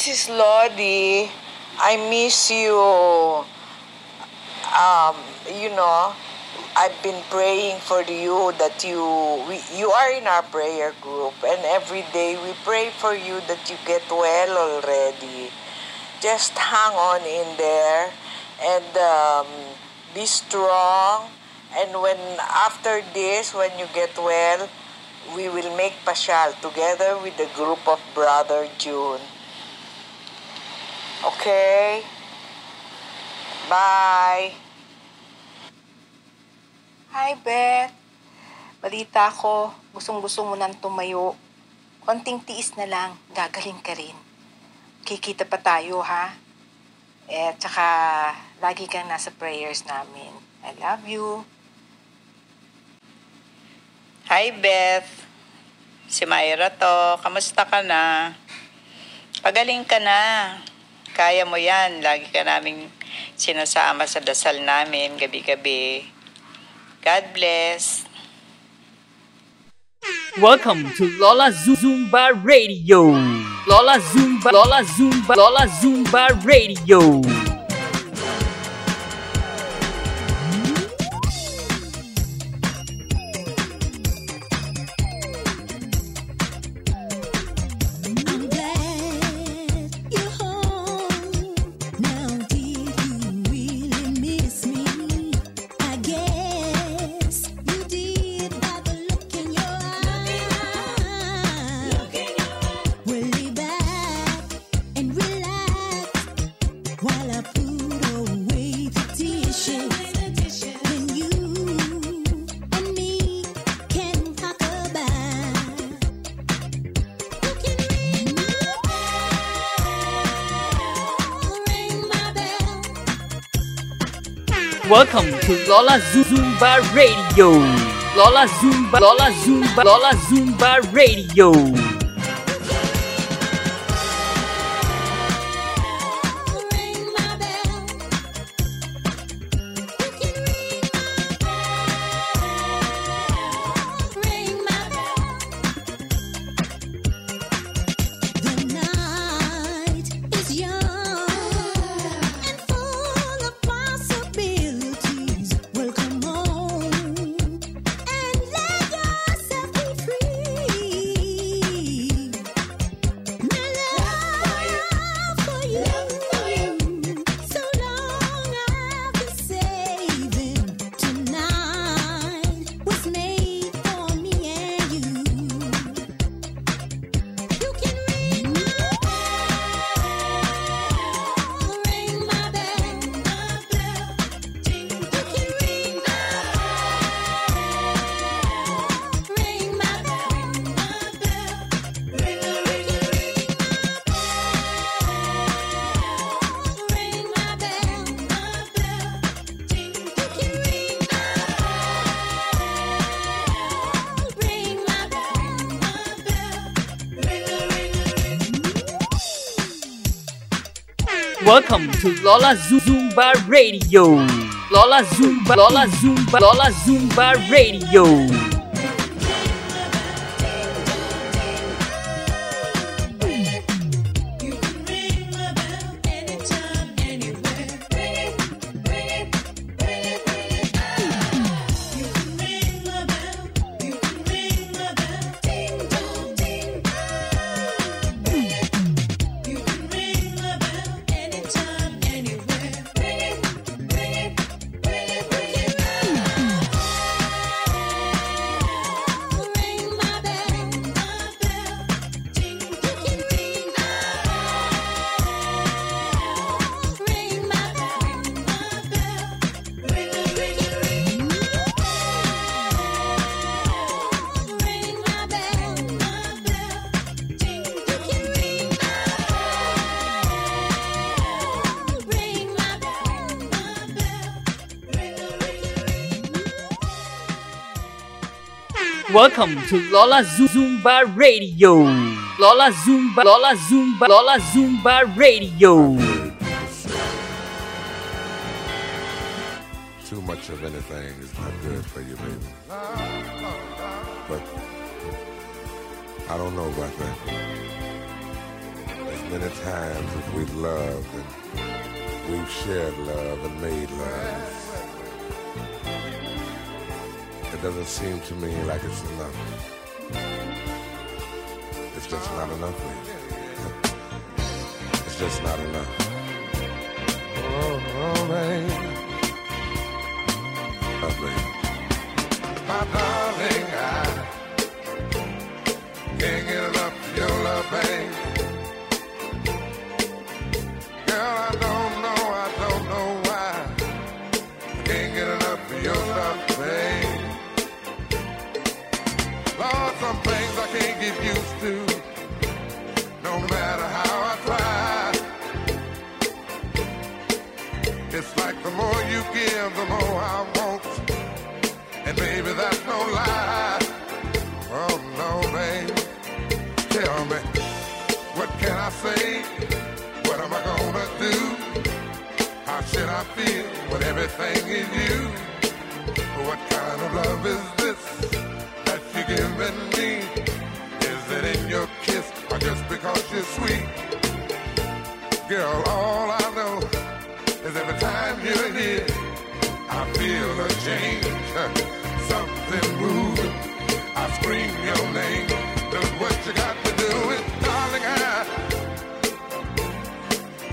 This is Lodi. I miss you. Um, you know, I've been praying for you that you we, you are in our prayer group and every day we pray for you that you get well already. Just hang on in there and um, be strong and when after this when you get well we will make pasyal together with the group of brother June. Okay? Bye. Hi, Beth. Balita ko, gustong-gusto mo nang tumayo. Konting tiis na lang, gagaling ka rin. Kikita pa tayo, ha? Eh, tsaka, lagi kang nasa prayers namin. I love you. Hi, Beth. Si Myra to. Kamusta ka na? Pagaling ka na. Kaya mo yan. Lagi ka naming sinasama sa dasal namin gabi-gabi. God bless. Welcome to Lola Zumba Radio. Lola Zumba, Lola Zumba, Lola Zumba Radio. Lola Zumba Radio. Lola Zumba, Lola Zumba, Lola Zumba Radio. Welcome to Lola Zumba Radio. Lola Zumba, Lola Zumba, Lola Zumba Radio. Welcome to Lola Zumba Radio. Lola Zumba, Lola Zumba, Lola Zumba Radio. Too much of anything is not good for you, baby. But I don't know about that. As many times that we've loved and we've shared love and made love. Doesn't seem to me like it's enough. It's just not enough, baby. It's just not enough. Oh. Oh, used to. No matter how I try. It's like the more you give, the more I want. And baby, that's no lie. Oh no, babe. Tell me, what can I say? What am I gonna do? How should I feel when everything is you? What kind of love is this because you're sweet? Girl, all I know is every time you're here, I feel a change, something moving. I scream your name. Look what you got to do it, darling. I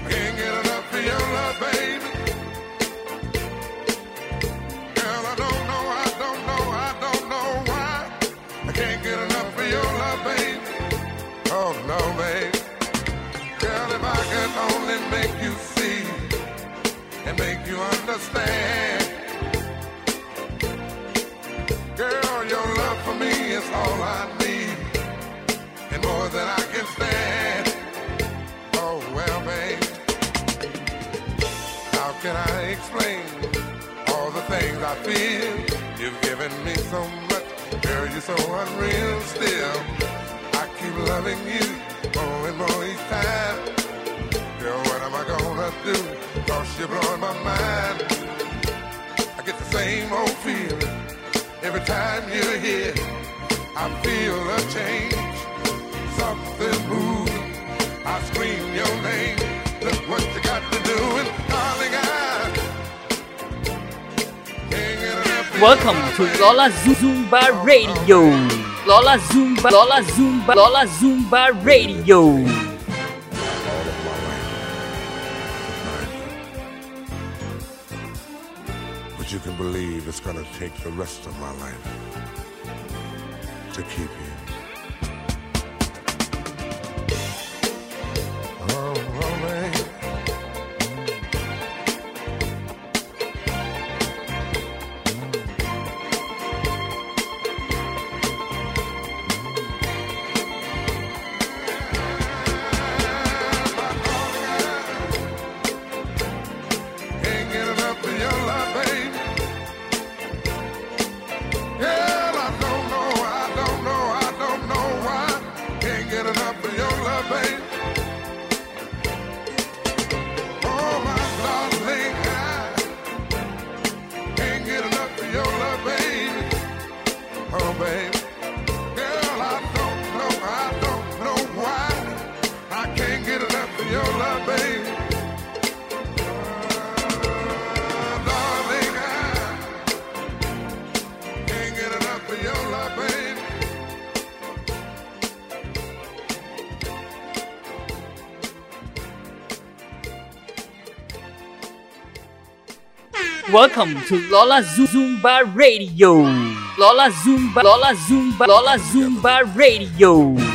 can't get enough of your love, baby. Oh no, babe. Girl, if I could only make you see and make you understand. Girl, your love for me is all I need, and more than I can stand. Oh well, babe, how can I explain all the things I feel? You've given me so much, girl, you're so unreal. Still, keep loving you more and more each time. Girl, what am I gonna do? Cause you're blowing my mind. I get the same old feeling every time you're here. I feel a change, something moving. I scream your name. Look what you got to do, darling, I Welcome to Lola Zumba Radio. Lola Zumba, Lola Zumba, Lola Zumba Radio. But you can believe it's gonna take the rest of my life to keep you. Welcome to Lola Zumba Radio. Lola Zumba, Lola Zumba, Lola Zumba Radio.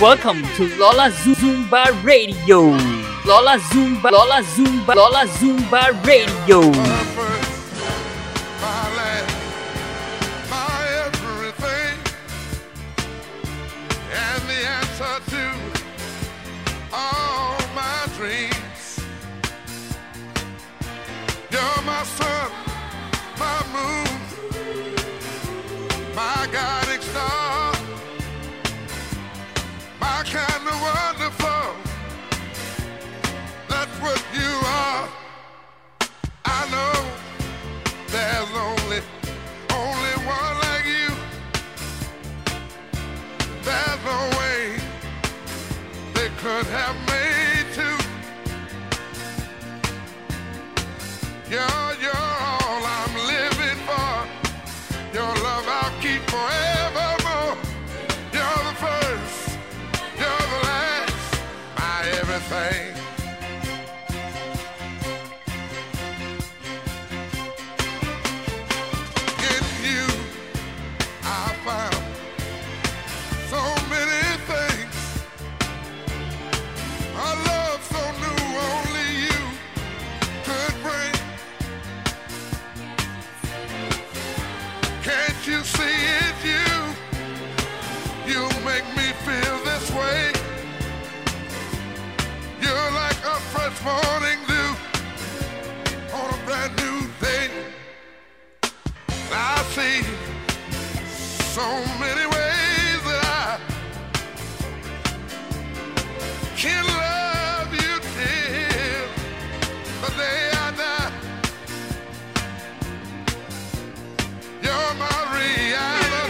Welcome to Lola Zumba Radio. Lola Zumba, Lola Zumba, Lola Zumba Radio.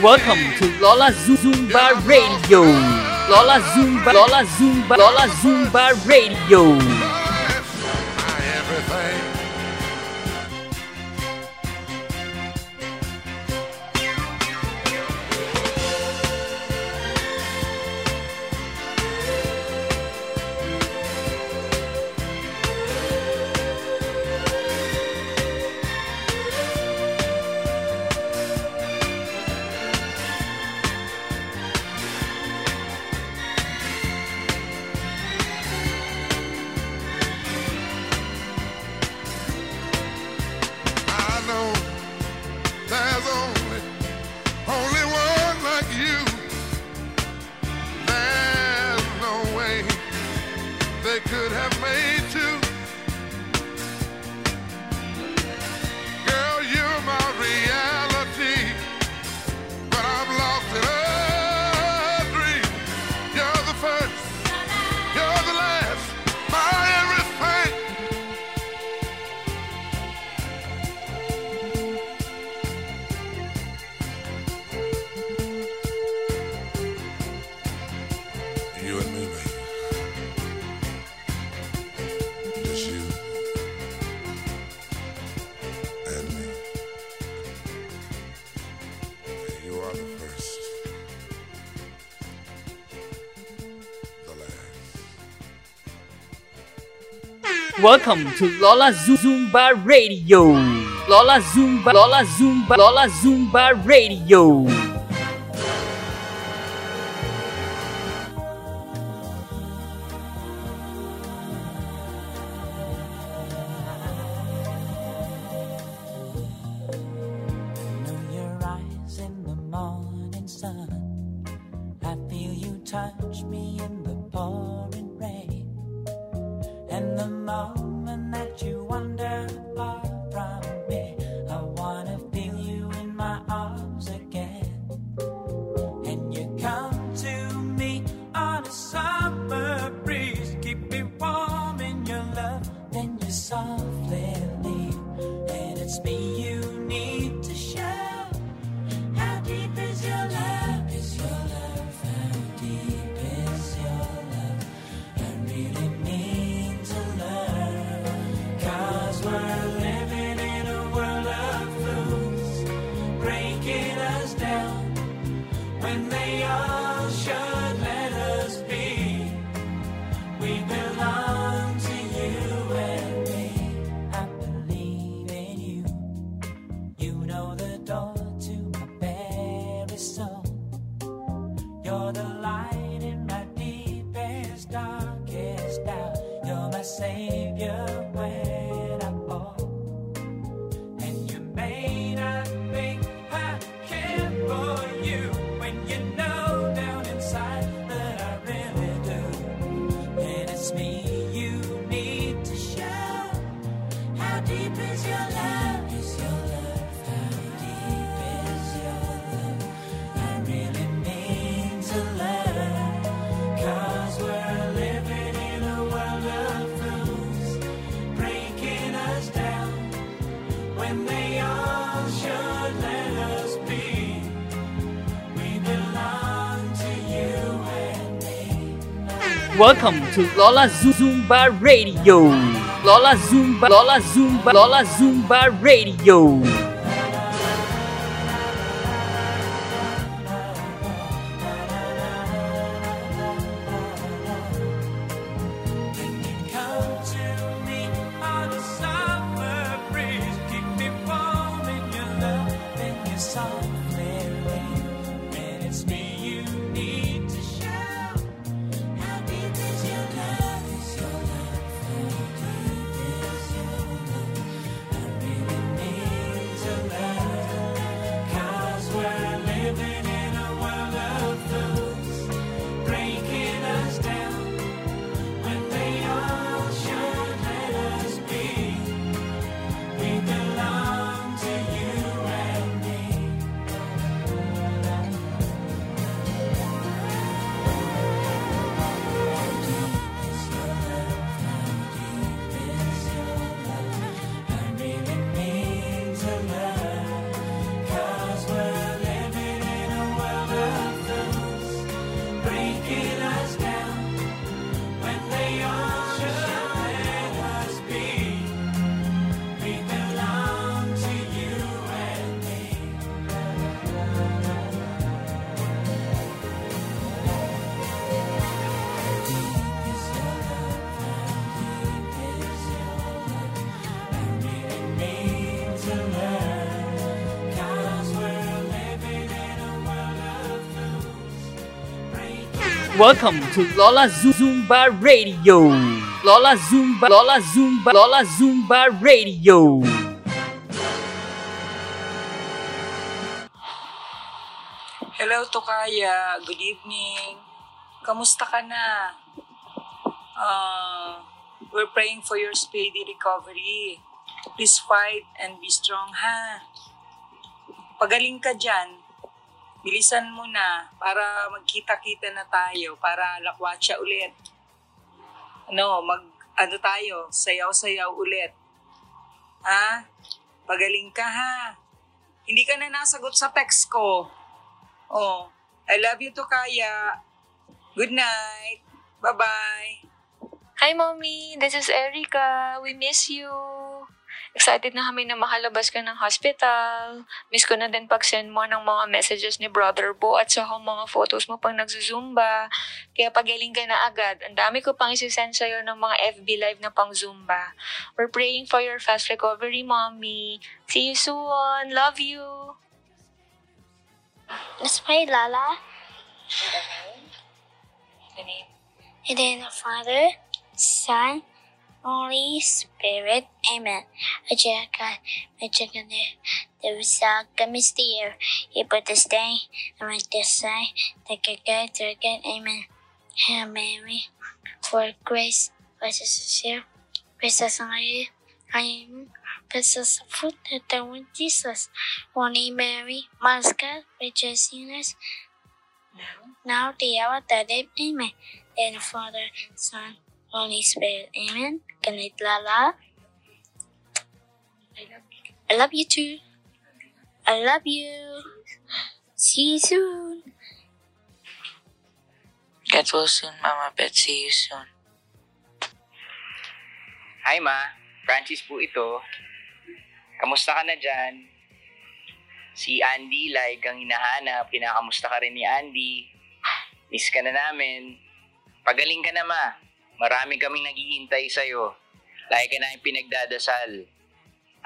Welcome to Lola Zumba Radio. Lola Zumba, Lola Zumba, Lola Zumba Radio. Welcome to Lola Zumba Radio. Lola Zumba, Lola Zumba, Lola Zumba Radio. Welcome to Lola Zumba Radio. Lola Zumba, Lola Zumba, Lola Zumba Radio. Welcome to Lola Zumba Radio. Lola Zumba, Lola Zumba, Lola Zumba Radio. Hello, Tokaya. Good evening. Kamusta ka na? Uh, we're praying for your speedy recovery. Please fight and be strong, ha? Pagaling ka dyan. Bilisan mo na para magkita-kita na tayo, para lakwatsa ulit. Ano, mag, ano tayo, sayaw-sayaw ulit. Ha? Pagaling ka, ha? Hindi ka na nasagot sa text ko. Oh, I love you to Kaya. Good night. Bye-bye. Hi, Mommy! This is Erica. We miss you. Excited na kami na makalabas ka ng hospital. Miss ko na din pag-send mo ng mga messages ni Brother Bo at saka mga photos mo pang nagzuzumba. Kaya pagaling ka na agad. Ang dami ko pang isi-send sa'yo ng mga FB Live na pang Zumba. We're praying for your fast recovery, Mommy. See you soon. Love you. Let's pray, Lala. The name. In the name of the Father, Son, Holy Spirit. Amen. Ajaka, Ajaka, the Visaka Mystere, Hippotestai, Amatesai, Takaka, Turgan. Amen. Hail Mary, for of grace, blessed is you. Blessed are you. I am blessed the fruit of the womb, Jesus. Holy Mary, Mother God, rejoice in us. Now, now the hour that they Amen. Then the Father, Son, Holy Spirit. Amen. Good night, Lala. I love you too. I love you. See you soon. Get well soon, Mama Bet. See you soon. Hi ma, Francis po ito. Kamusta ka na dyan? Si Andy, like ang hinahanap. Kinakamusta ka rin ni Andy. Miss ka na namin. Pagaling ka na ma. Marami kaming naghihintay sa'yo. Lagi ka namin pinagdadasal.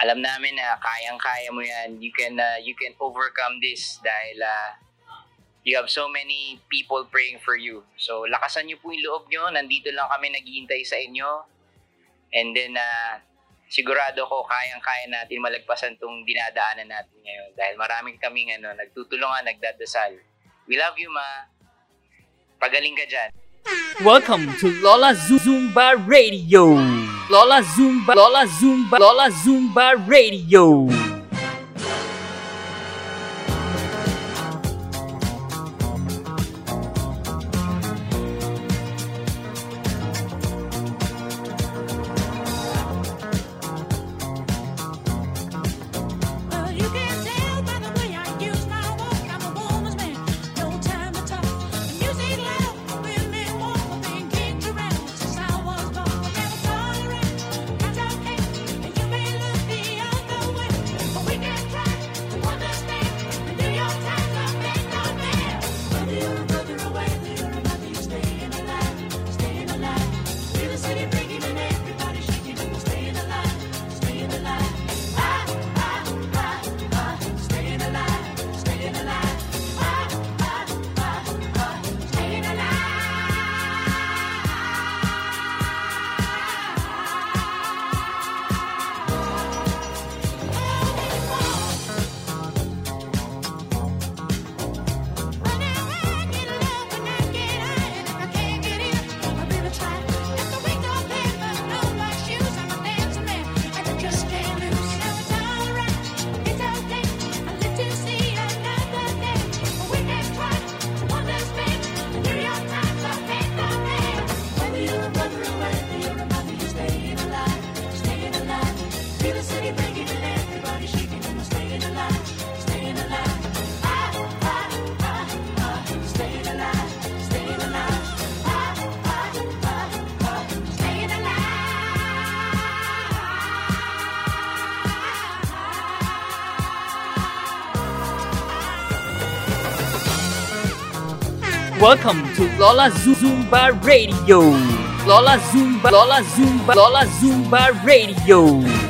Alam namin na kayang-kaya mo yan. You can, uh, you can overcome this dahil uh, you have so many people praying for you. So, lakasan niyo po yung loob niyo. Nandito lang kami naghihintay sa inyo. And then, uh, sigurado ko kayang-kaya natin malagpasan tong dinadaanan natin ngayon dahil maraming kaming ano, nagtutulungan, nagdadasal. We love you, Ma. Pagaling ka dyan. Welcome to Lola Zumba Radio. Lola Zumba, Lola Zumba, Lola Zumba Radio. Welcome to Lola Zumba Radio. Lola Zumba, Lola Zumba, Lola Zumba Radio.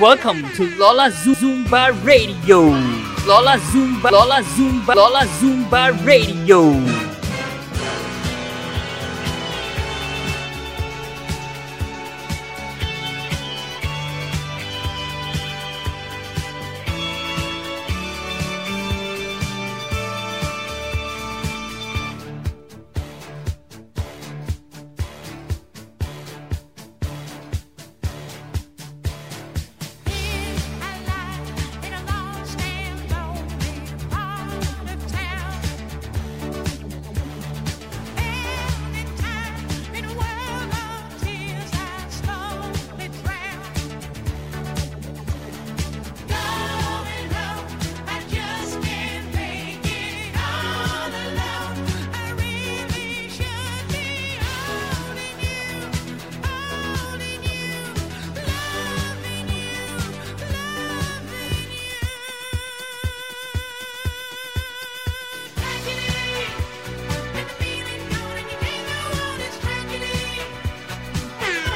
Welcome to Lola Zumba Radio. Lola Zumba, Lola Zumba, Lola Zumba Radio.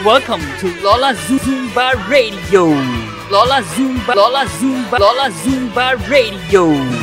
Welcome to Lola Zumba Radio. Lola Zumba, Lola Zumba, Lola Zumba Radio.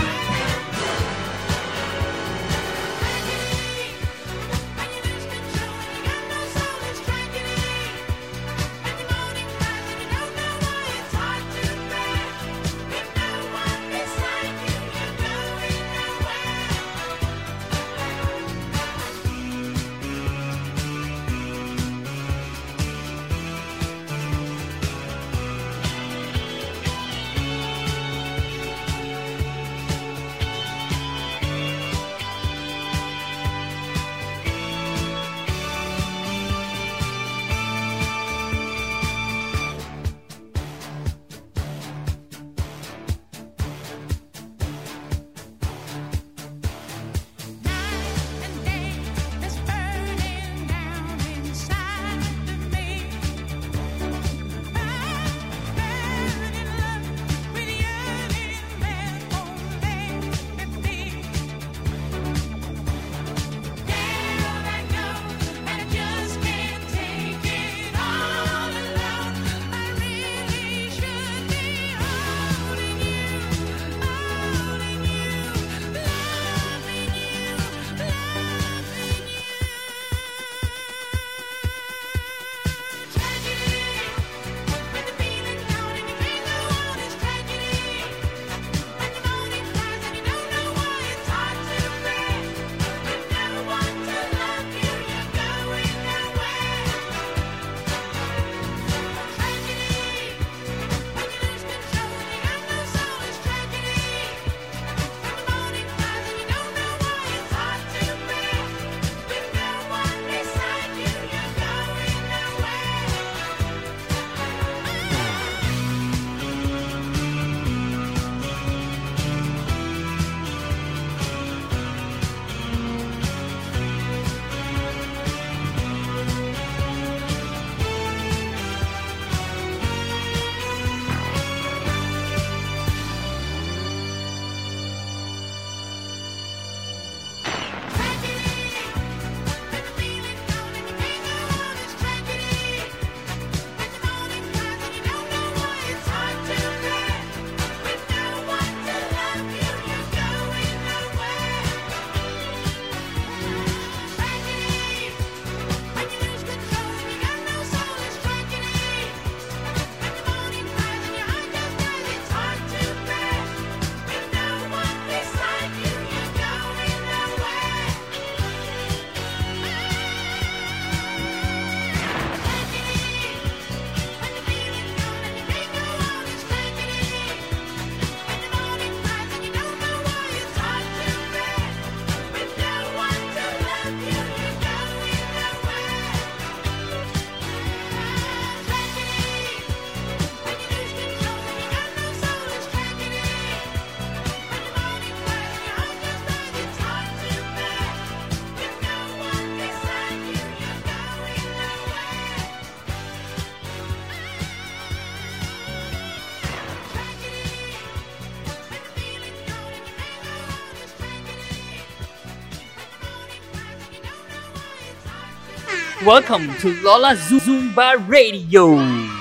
Welcome to Lola Zumba Radio.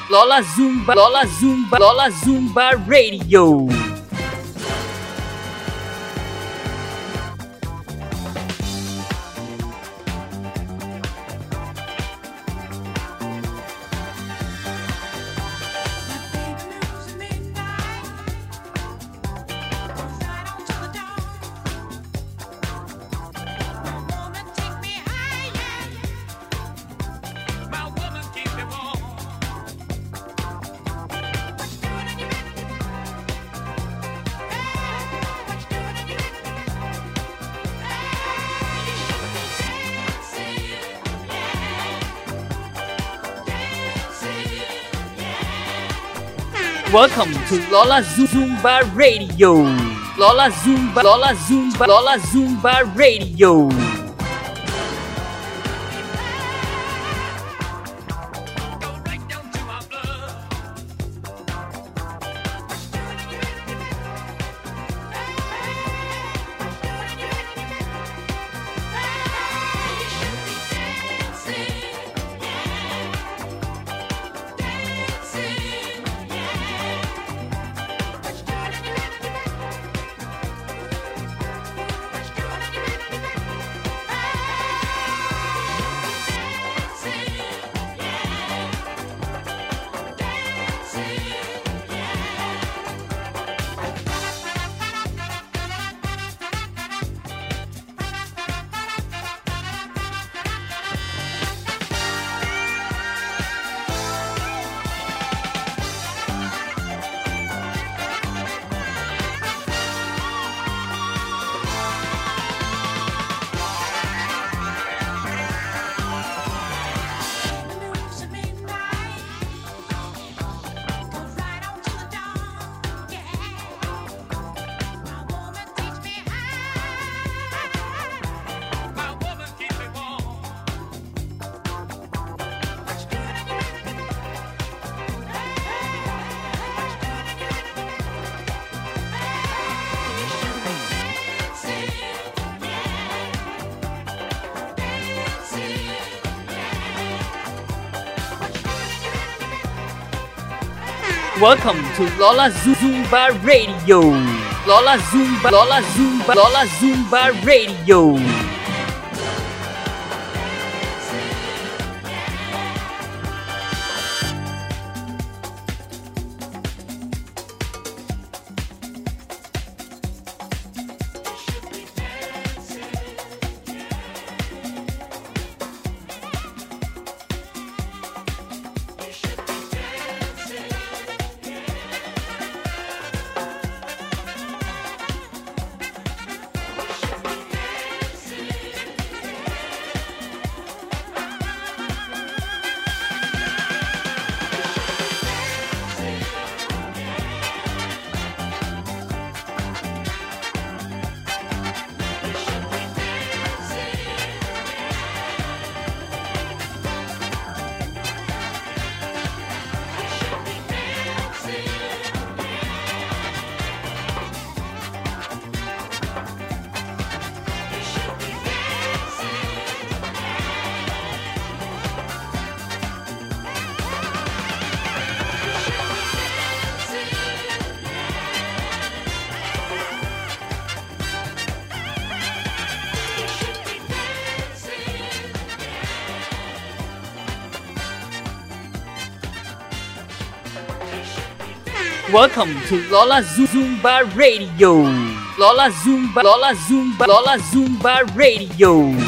Lola Zumba, Lola Zumba, Lola Zumba Radio. Welcome to Lola Zumba Radio. Lola Zumba, Lola Zumba, Lola Zumba Radio. Welcome to Lola Zumba Radio. Lola Zumba, Lola Zumba, Lola Zumba Radio. Welcome to Lola Zumba Radio. Lola Zumba, Lola Zumba, Lola Zumba Radio.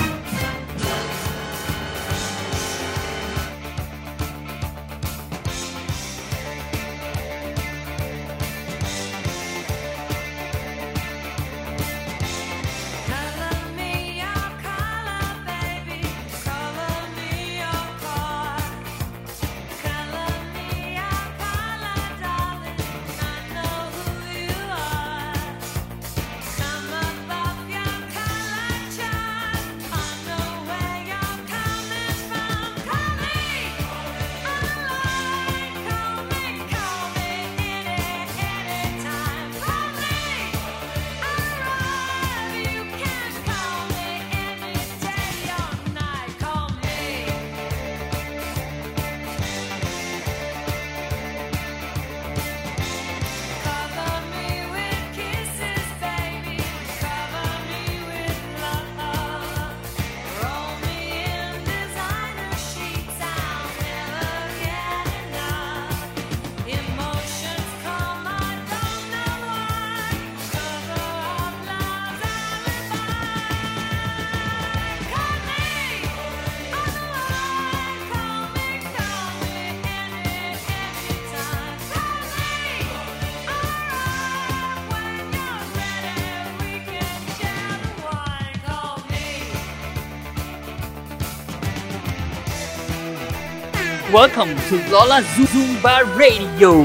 Welcome to Lola Zumba Radio.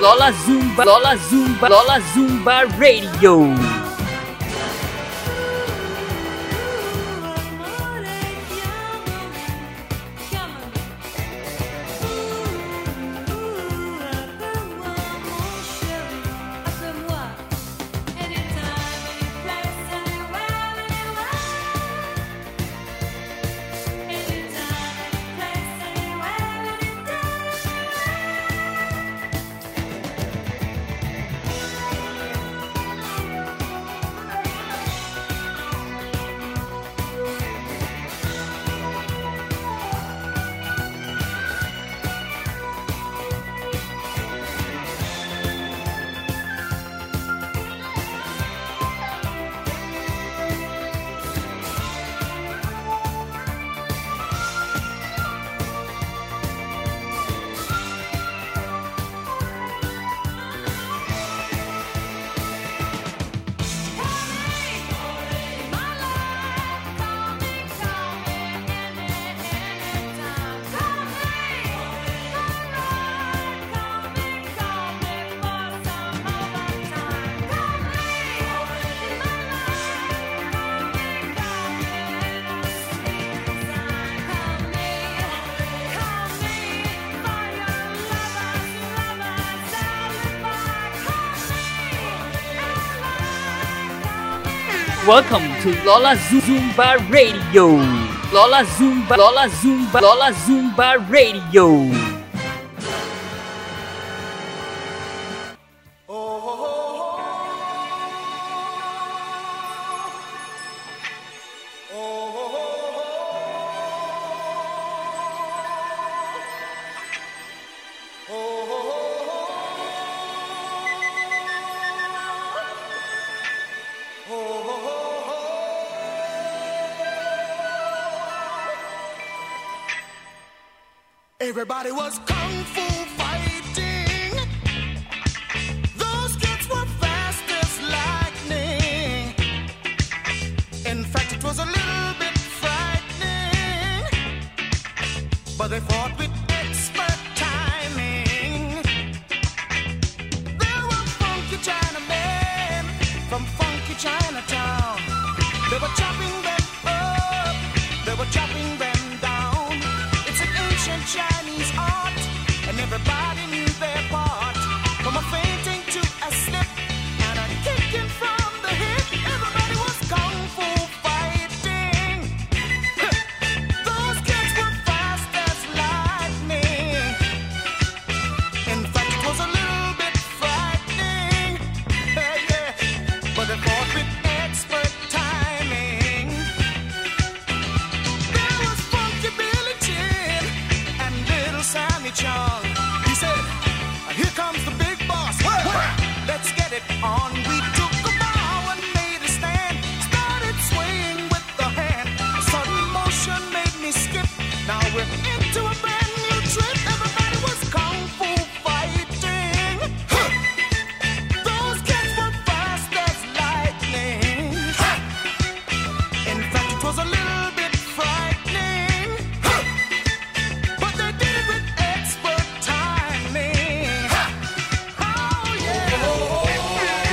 Lola Zumba, Lola Zumba, Lola Zumba Radio. Welcome to Lola Zumba Radio. Lola Zumba, Lola Zumba, Lola Zumba Radio.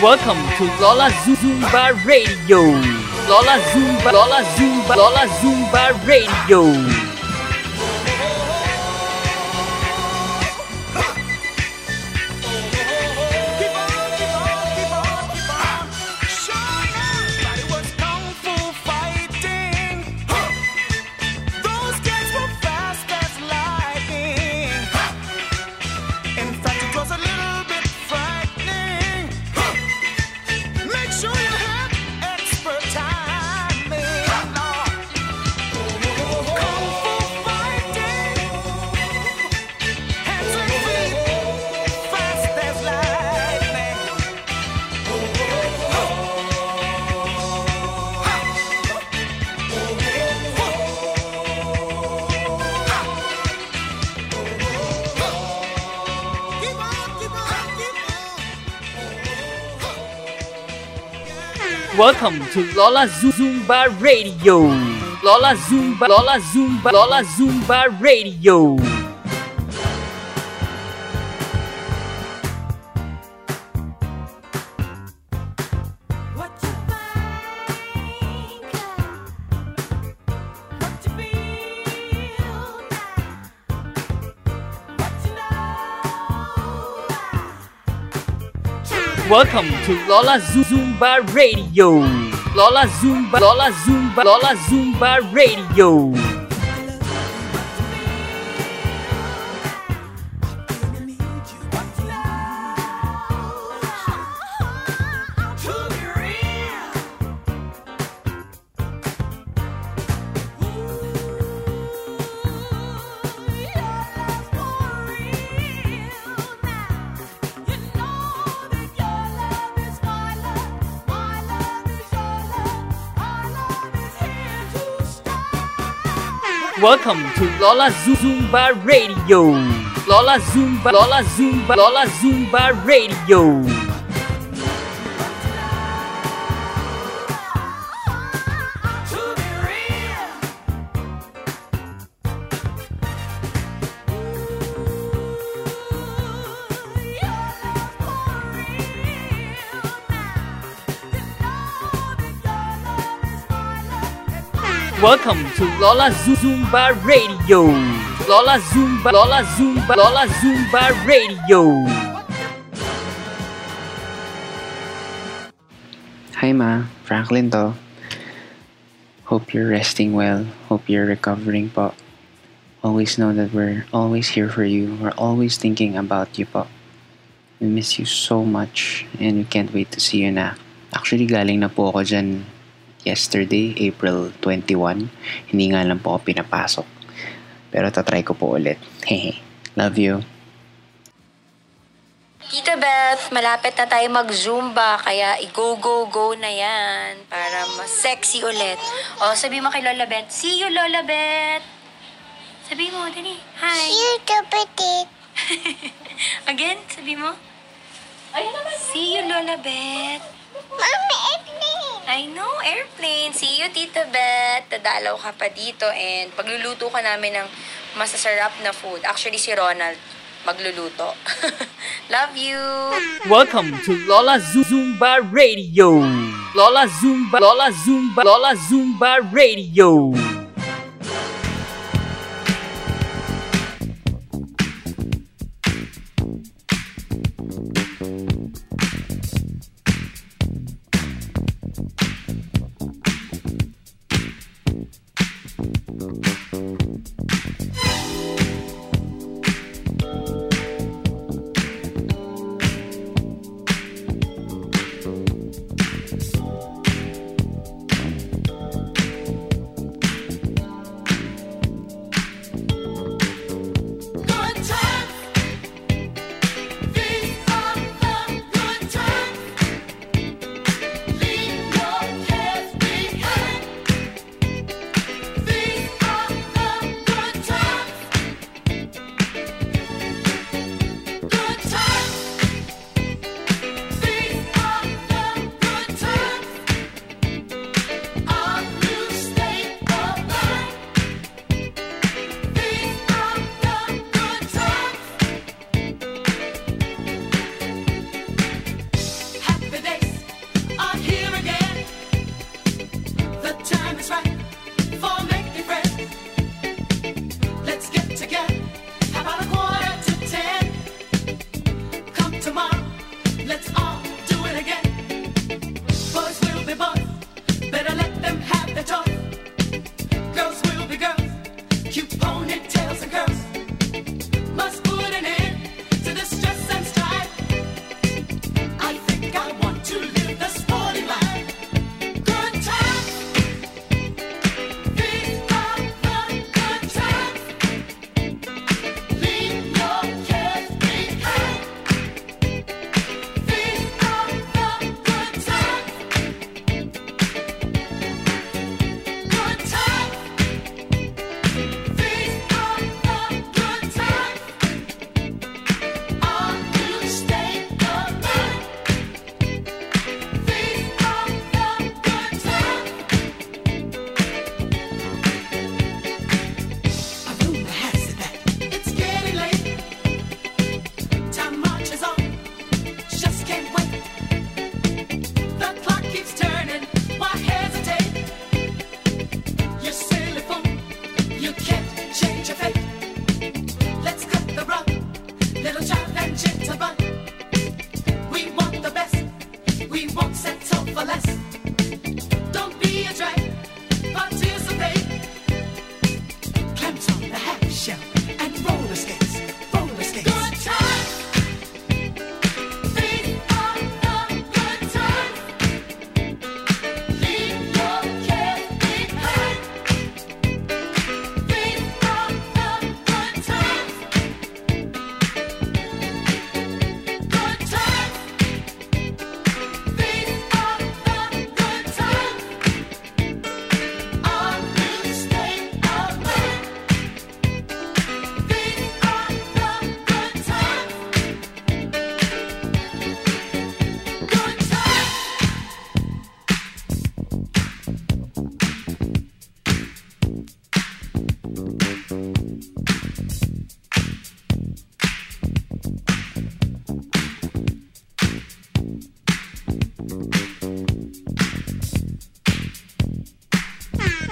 Welcome to Lola Zumba Radio. Lola Zumba, Lola Zumba, Lola Zumba Radio. Welcome to Lola Zumba Radio. Lola Zumba, Lola Zumba, Lola Zumba Radio. Welcome to Lola Zumba Radio. Lola Zumba, Lola Zumba, Lola Zumba Radio. Welcome to Lola Zumba Radio. Lola Zumba, Lola Zumba, Lola Zumba Radio. Welcome to Lola Zumba Radio. Lola Zumba, Lola Zumba, Lola Zumba Radio. Hi Ma, Franklin to. Hope you're resting well. Hope you're recovering po. Always know that we're always here for you. We're always thinking about you po. We miss you so much and we can't wait to see you na. Actually, galing na po ako dyan yesterday, April 21. Hindi nga lang po ako pinapasok. Pero tatry ko po ulit. Hehe. Love you. Tita Beth, malapit na tayo mag-zumba, kaya i-go-go-go na yan para mas sexy ulit. O, sabi mo kay Lola Beth, see you Lola Beth! Sabi mo, dali. Hi. See you, Kapatid. Again, sabi mo. Ayun naman. See you, Lola Beth. Mami, airplane. I know, airplane. See you, Tita Beth. Dadalaw ka pa dito and pagluluto ka namin ng masasarap na food. Actually, si Ronald magluluto. Love you. Welcome to Lola Zumba Radio. Lola Zumba, Lola Zumba, Lola Zumba Radio.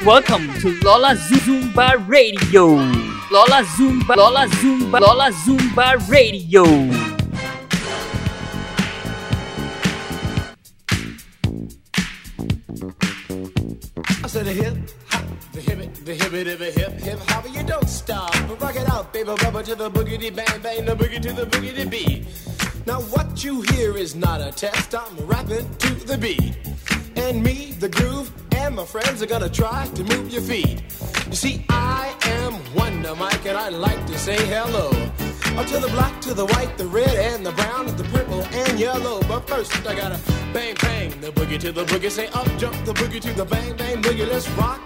Welcome to Lola Zumba Radio. Lola Zumba, Lola Zumba, Lola Zumba Radio. I said a hip hop, the hip the hip the hip hip hop. You don't stop, rock it out, baby, rubber to the boogity bang bang, the boogie to the boogity beat. Now what you hear is not a test. I'm rapping to the beat, gonna try to move your feet. You see, I am Wonder Mike, and I like to say hello. Up to the black, to the white, the red, and the brown, and the purple, and yellow. But first, I gotta bang, bang, the boogie to the boogie. Say up, jump the boogie to the bang, bang, boogie. Let's rock.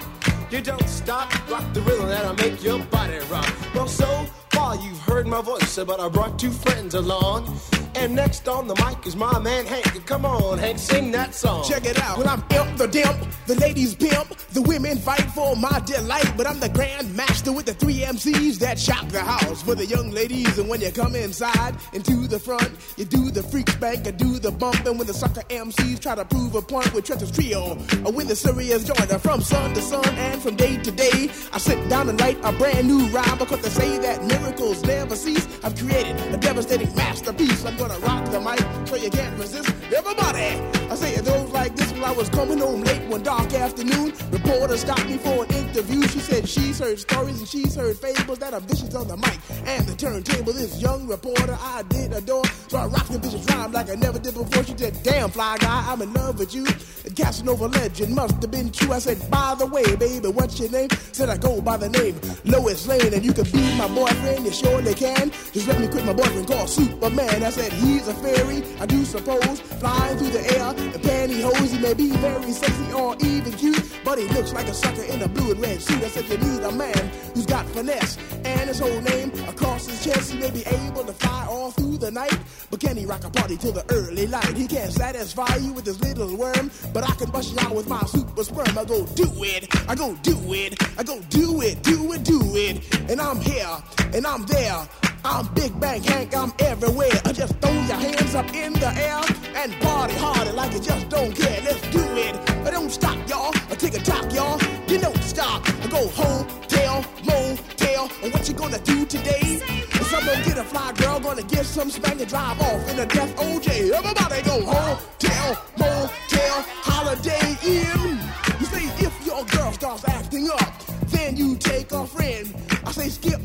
you don't stop. Rock the rhythm that'll make your body rock. Well, so far you've heard my voice, but I brought two friends along. And next on the mic is my man Hank. Come on, Hank, sing that song. Check it out. Well, I'm imp the dimp, the ladies pimp, the women fight for my delight. But I'm the grand master with the three MCs that shock the house for the young ladies. And when you come inside into the front, you do the freak spank, you do the bump. And when the sucker MCs try to prove a point with Trent's trio, or when the serious joiner from sun to sun and from day to day, I sit down and write a brand new rhyme because they say that miracles never cease. I've created a devastating masterpiece. I'm gonna rock the mic so you can't resist. Everybody, I say it goes like this. When I was coming home late one dark afternoon, reporter stopped me for an interview. She said she's heard stories and she's heard fables that are vicious on the mic and the turntable. This young reporter I did adore, so I rocked the vicious rhyme like I never did before. She said, "Damn fly guy, I'm in love with you." The Casanova legend must have been true. I said, "By the way, baby, what's your name?" Said I go by the name Lois Lane, and you can be my boyfriend. You surely can. Just let me quit my boyfriend called Superman. I said he's a fairy, I do suppose, flying through the air in pantyhose. He may be very sexy or even cute, but he looks like a sucker in a blue and red suit. I said you need a man who's got finesse and his whole name across his chest. He may be able to fly all through the night, but can he rock a party till the early light? He can't satisfy you with his little worm, but I can bust you out with my super sperm. I go do it, I go do it, I go do it, do it, do it, and I'm here and I'm there. I'm Big Bang Hank, I'm everywhere. I just throw your hands up in the air and party harder like you just don't care. Let's do it. I don't stop, y'all. I take a top, y'all. You don't stop. I go hotel, motel. And what you gonna do today? Is someone get a fly girl, gonna get some spank and drive off in a death OJ. Everybody go home. hotel, motel, holiday in. You say if your girl starts acting up, then you take a friend. I say skip,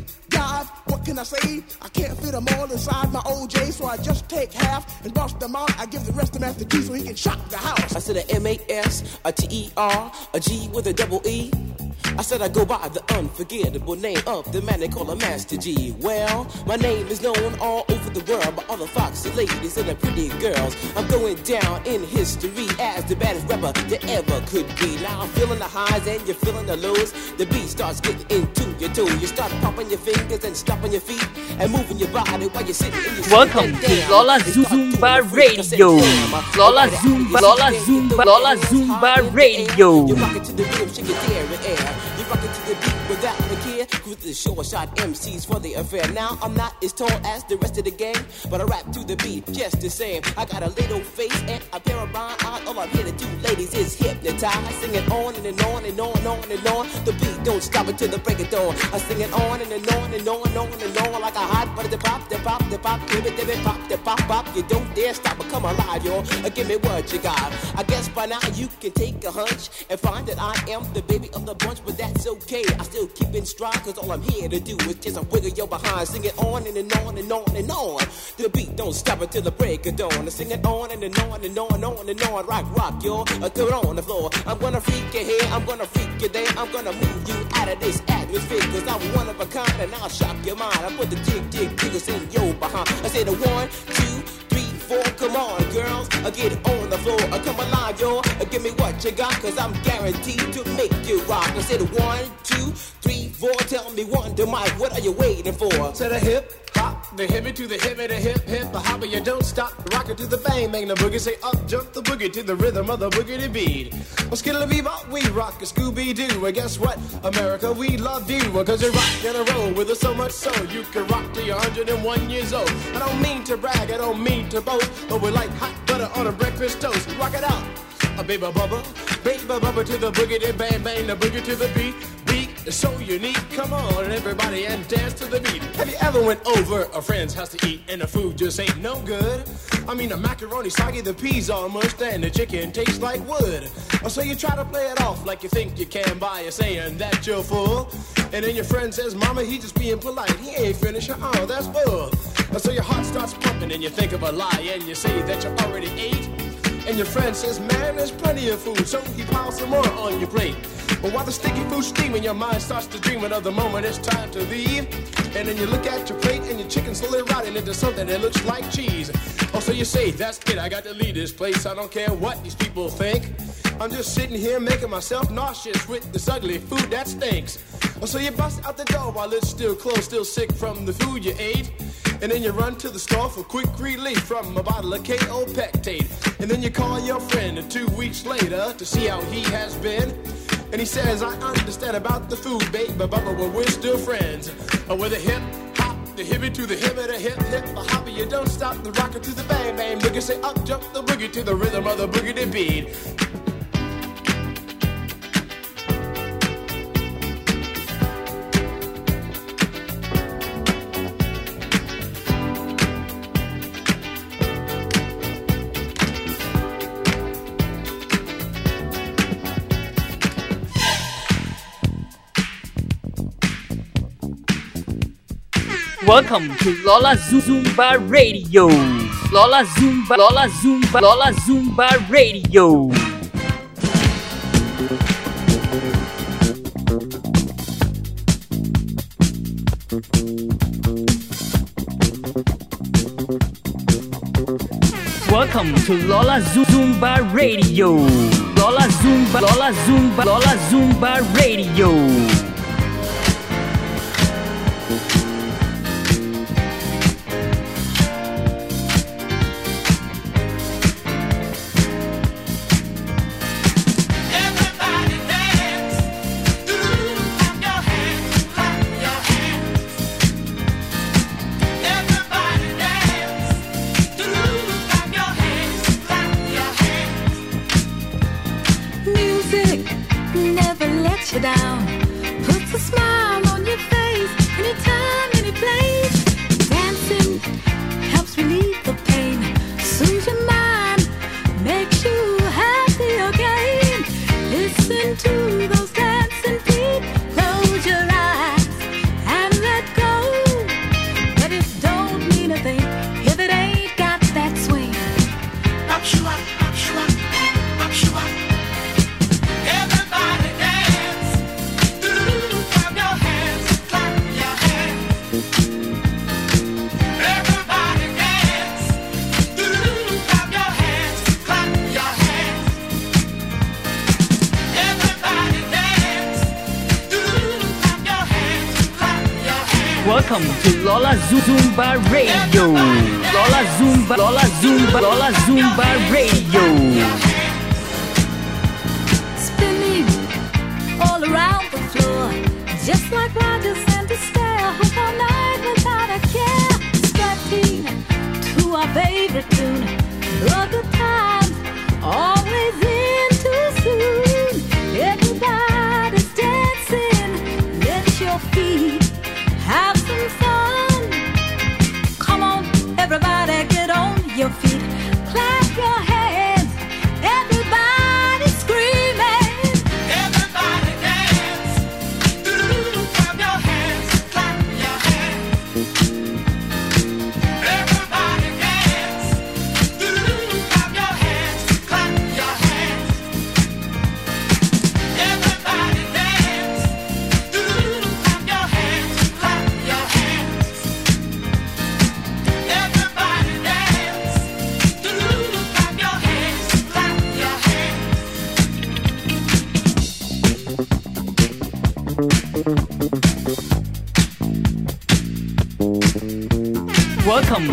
what can I say? I can't fit them all inside my OJ, so I just take half and bust them out. I give the rest to Master G so he can shock the house. I said a M A S, a T E R, a G with a double E. I said I go by the unforgettable name of the man they call a Master G. Well, my name is known all over the world by all the foxy ladies and the pretty girls. I'm going down in history as the baddest rapper that ever could be. Now I'm feeling the highs and you're feeling the lows. The beat starts getting into your toe. You start popping your fingers and stomping your feet and moving your body while you're sitting in your Welcome to Lola Zumba Radio. Lola Zumba, Lola Zumba, Lola Zumba Radio like you with the short shot MCs for the affair. Now I'm not as tall as the rest of the gang, but I rap to the beat just the same. I got a little face and a pair of rhyme eyes. All I'm here to do, ladies, is hypnotize. Sing it on and, and on and on and on and on. The beat don't stop until the break of dawn. I sing it on and, and on and on and on and on like a hot butter. The pop, the pop, the pop, give it, give it, pop, the pop, pop. You don't dare stop or come alive, y'all. Uh, Give me what you got. I guess by now you can take a hunch and find that I am the baby of the bunch, but that's okay. I still keep in stride, cause all I'm here to do is just a wiggle your behind. Sing it on and, and on and on and on. The beat don't stop until the break of dawn. I sing it on and, and on and on and on and on. Rock, rock, y'all. Throw it on the floor. I'm gonna freak you here, I'm gonna freak you there. I'm gonna move you out of this atmosphere, cause I'm one of a kind and I'll shock your mind. I put the jig, jig, jiggers in your behind. I say the one, two, three, Come on, girls, uh, get on the floor. Uh, come alive, yo. Uh, give me what you got, cause I'm guaranteed to make you rock. I said one, two, three, four. Tell me one, to Mike, what are you waiting for? To the hip hop, the hippie to the hippie, the hip hip, the hopper, you don't stop. Rock it to the bang, bang the boogie, say up, jump the boogie to the rhythm of the boogity beat. Well, skittle bebop, we rock a Scooby Doo. And guess what? America, we love you. Cause you rock and a roll with us so much so you can rock till you're 101 years old. I don't mean to brag, I don't mean to boast, but we're like hot butter on a breakfast toast. Rock it out. A baby bubba, baby bubba to the boogity bang bang, the boogie to the beat. Beat is so unique. Come on, everybody, and dance to the beat. Have you ever went over a friend's house to eat and the food just ain't no good? I mean, the macaroni soggy, the peas all mushed, and the chicken tastes like wood. Oh, so you try to play it off like you think you can by saying that you're full. And then your friend says, Mama, he just being polite. He ain't finished. Oh, that's full. So your heart starts pumping and you think of a lie and you say that you already ate. And your friend says, man, there's plenty of food, so he piles some more on your plate. But while the sticky food's steaming, your mind starts to dreaming of the moment it's time to leave. And then you look at your plate and your chicken slowly rotting into something that looks like cheese. Oh, so you say, that's it, I got to leave this place. I don't care what these people think. I'm just sitting here making myself nauseous with this ugly food that stinks. Oh, So you bust out the door while it's still closed, still sick from the food you ate. And then you run to the store for quick relief from a bottle of KO Pectate. And then you call your friend two weeks later to see how he has been. And he says, I understand about the food, babe, but, but, but we're still friends. Uh, with a hip hop, the hippie to the hip, the hip hip, the hopper, you don't stop the rocker to the bang bang. Boogie say up jump the boogie to the rhythm of the boogie beat. Welcome to Lola Zumba Radio. Lola Zumba, Lola Zumba, Lola Zumba Radio. Welcome to Lola Zumba Radio. Lola Zumba, Lola Zumba, Lola Zumba Radio. You down.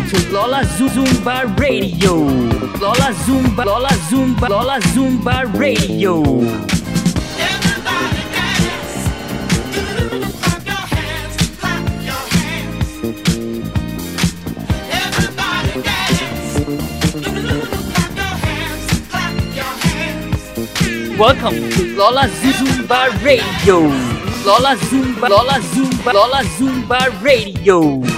To Lola Zumba Radio. Lola Zumba, Lola Zumba, Lola Zumba Radio. Welcome to Lola Zumba Radio. Lola Zumba, Lola Zumba, Lola Zumba Radio.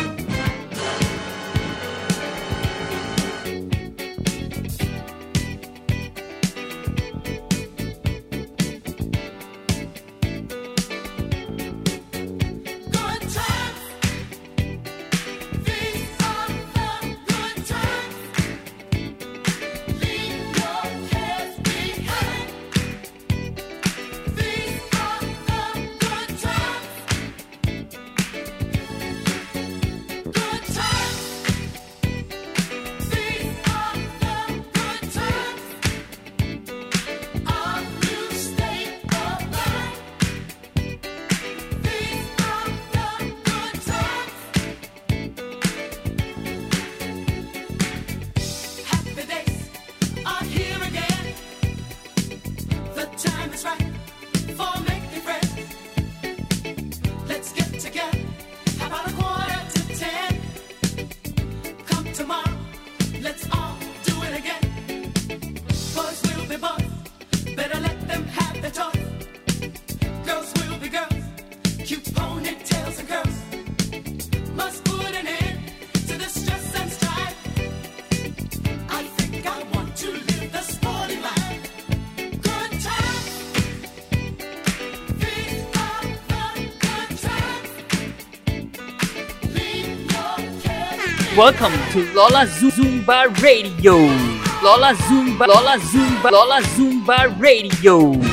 Welcome to Lola Zumba Radio. Lola Zumba, Lola Zumba, Lola Zumba Radio.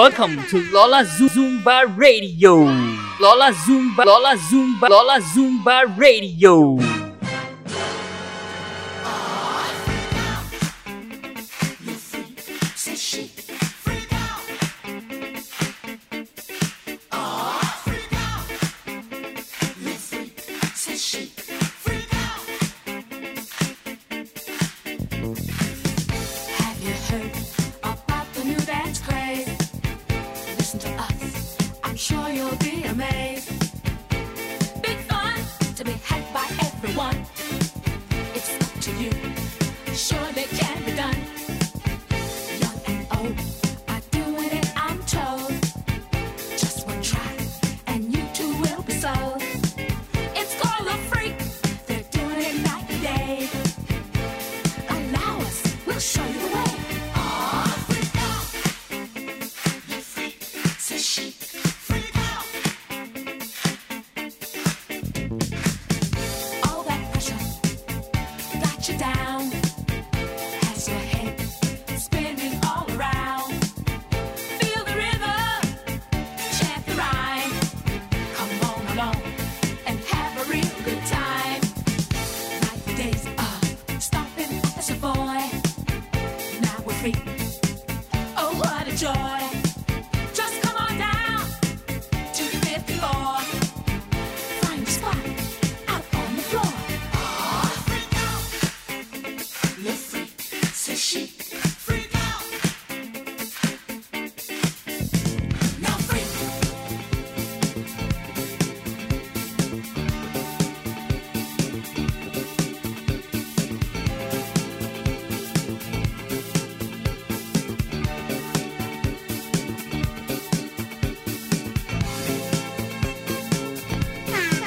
Welcome to Lola Zumba Radio. Lola Zumba, Lola Zumba, Lola Zumba Radio.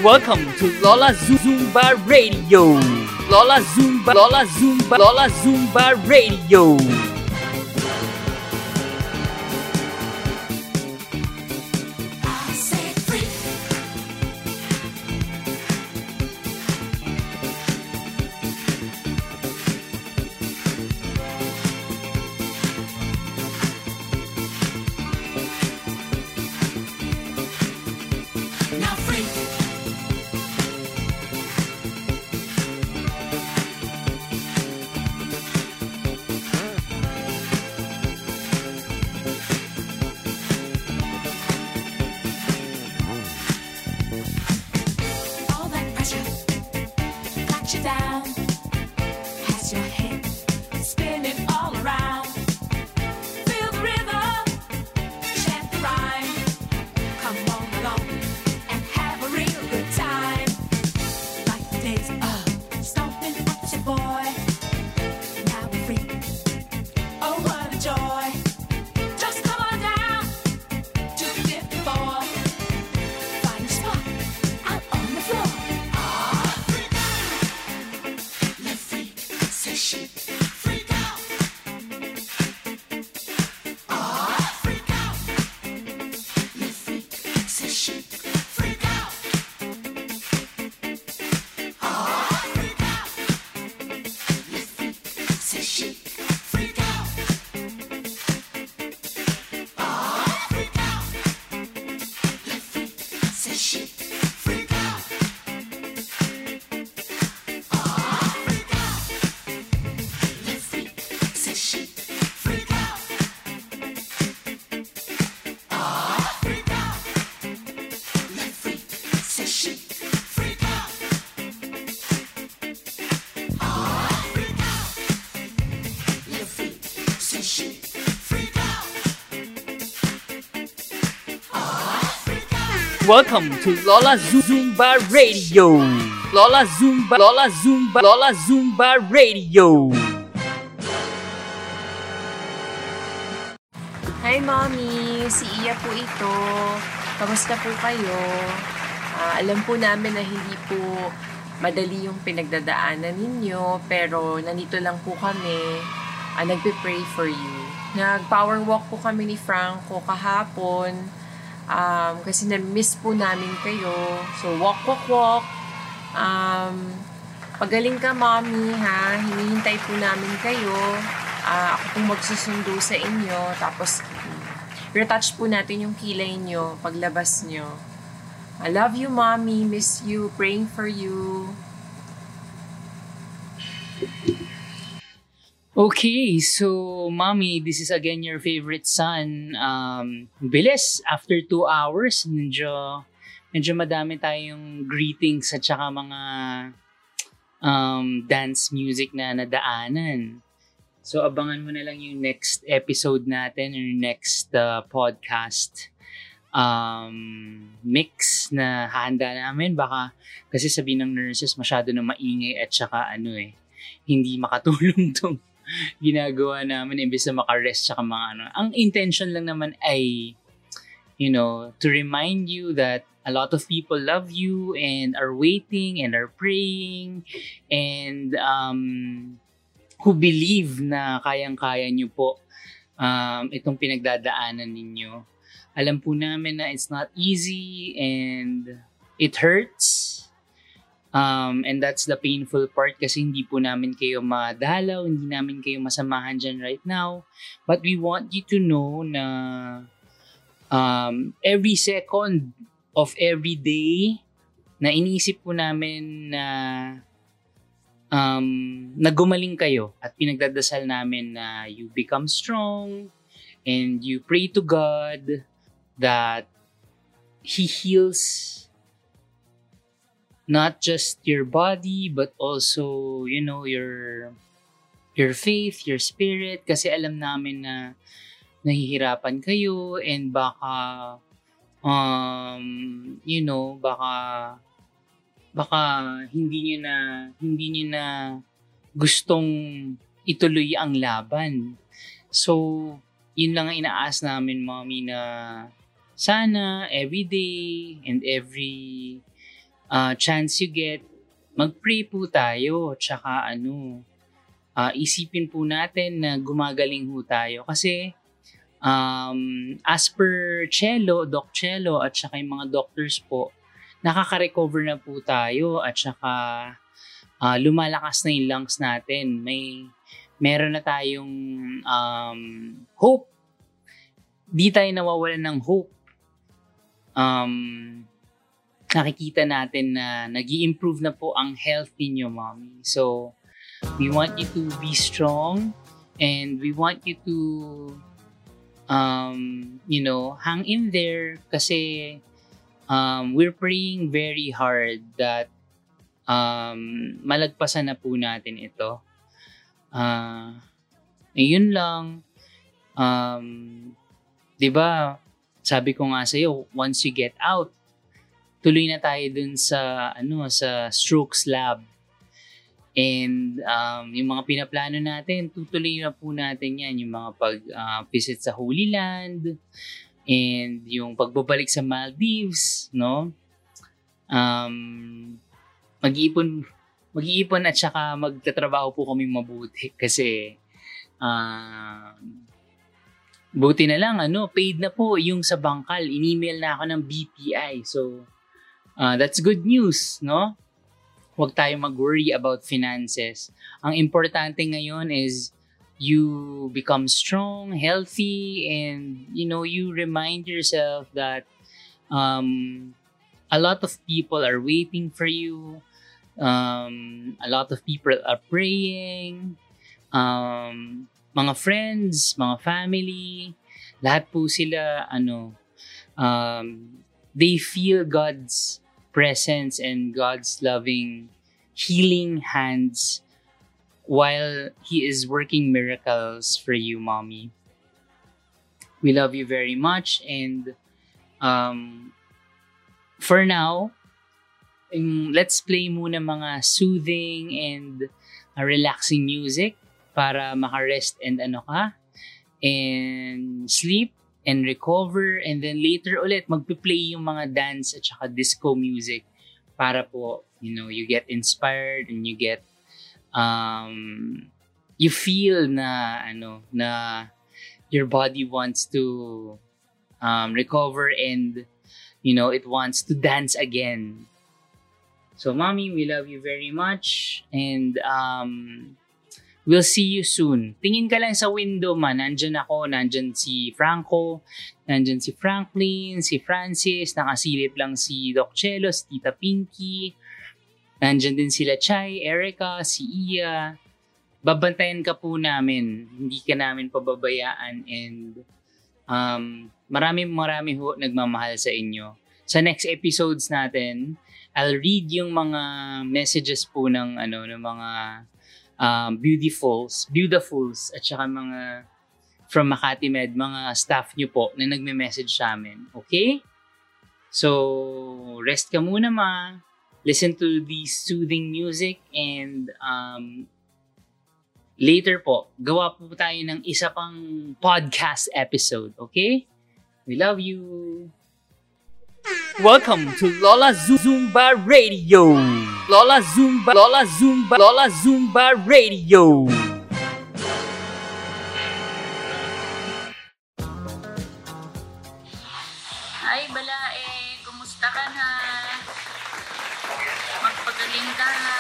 Welcome to Lola Zumba Radio. Lola Zumba, Lola Zumba, Lola Zumba Radio. you down. Welcome to Lola Zumba Radio. Lola Zumba, Lola Zumba, Lola Zumba Radio. Hi, Mommy! Si Iya po ito. Kamusta po kayo? Ah, alam po namin na hindi po madali yung pinagdadaanan ninyo, pero nandito lang po kami. Ah, nagpe-pray for you. Nag-power walk po kami ni Franco kahapon um, kasi na-miss po namin kayo. So, walk, walk, walk. Um, pagaling ka, Mommy, ha? Hinihintay po namin kayo. Ah, ako pong magsusundo sa inyo. Tapos, retouch po natin yung kilay nyo paglabas nyo. I love you, Mommy. Miss you. Praying for you. Okay, so mommy, this is again your favorite son. Um, bilis, after two hours, medyo, medyo madami tayong greetings at saka mga um, dance music na nadaanan. So abangan mo na lang yung next episode natin or next uh, podcast um, mix na handa namin. Baka kasi sabi ng nurses masyado na maingay at saka ano eh, hindi makatulong tong ginagawa namin imbes na makarest tsaka mga ano. Ang intention lang naman ay, you know, to remind you that a lot of people love you and are waiting and are praying and um, who believe na kayang-kaya nyo po um, itong pinagdadaanan ninyo. Alam po namin na it's not easy and it hurts. Um, and that's the painful part kasi hindi po namin kayo madalaw, hindi namin kayo masamahan dyan right now. But we want you to know na um, every second of every day na iniisip po namin na um, na gumaling kayo at pinagdadasal namin na you become strong and you pray to God that He heals not just your body but also you know your your faith, your spirit kasi alam namin na nahihirapan kayo and baka um you know baka baka hindi niyo na hindi niyo na gustong ituloy ang laban. So, yun lang ang inaas namin, mommy, na sana every day and every uh, chance you get, mag-pray po tayo. Tsaka ano, uh, isipin po natin na gumagaling ho tayo. Kasi um, as per Cello, Doc Cello, at saka yung mga doctors po, nakaka-recover na po tayo at saka uh, lumalakas na yung lungs natin. May meron na tayong um, hope. Di tayo nawawalan ng hope. Um, nakikita natin na nag improve na po ang health ninyo, mommy. So, we want you to be strong and we want you to um, you know, hang in there kasi um, we're praying very hard that um, malagpasan na po natin ito. Uh, yun lang. Um, 'di ba? Sabi ko nga sa iyo, once you get out, tuloy na tayo dun sa ano sa strokes lab. And um, yung mga pinaplano natin, tutuloy na po natin yan. Yung mga pag-visit sa Holy Land, and yung pagbabalik sa Maldives, no? Um, mag-iipon, mag-iipon at saka magtatrabaho po kami mabuti kasi um, buti na lang, ano, paid na po yung sa bangkal. In-email na ako ng BPI. So, uh, that's good news, no? Huwag tayo mag-worry about finances. Ang importante ngayon is you become strong, healthy, and, you know, you remind yourself that um, a lot of people are waiting for you. Um, a lot of people are praying. Um, mga friends, mga family, lahat po sila, ano, um, they feel God's presence and God's loving, healing hands while He is working miracles for you, mommy. We love you very much, and um, for now, um, let's play muna mga soothing and uh, relaxing music para makarest and ano ka, and sleep and recover and then later ulit magpe-play yung mga dance at saka disco music para po you know you get inspired and you get um you feel na ano na your body wants to um, recover and you know it wants to dance again. So mommy we love you very much and um We'll see you soon. Tingin ka lang sa window man. Nandyan ako, nandyan si Franco, nandyan si Franklin, si Francis, nakasilip lang si Doc Chelo, si Tita Pinky. Nandyan din sila Chai, Erica, si Iya. Babantayan ka po namin. Hindi ka namin pababayaan and um, marami marami ho nagmamahal sa inyo. Sa next episodes natin, I'll read yung mga messages po ng ano ng mga um, beautifuls, beautifuls at saka mga from Makati Med, mga staff nyo po na nagme-message sa amin. Okay? So, rest ka muna ma. Listen to the soothing music and um, later po, gawa po tayo ng isa pang podcast episode. Okay? We love you. Welcome to Lola Zumba Radio. Lola Zumba, Lola Zumba, Lola Zumba Radio. Ay, Balae, kumusta ka na? Magpagaling ka ha.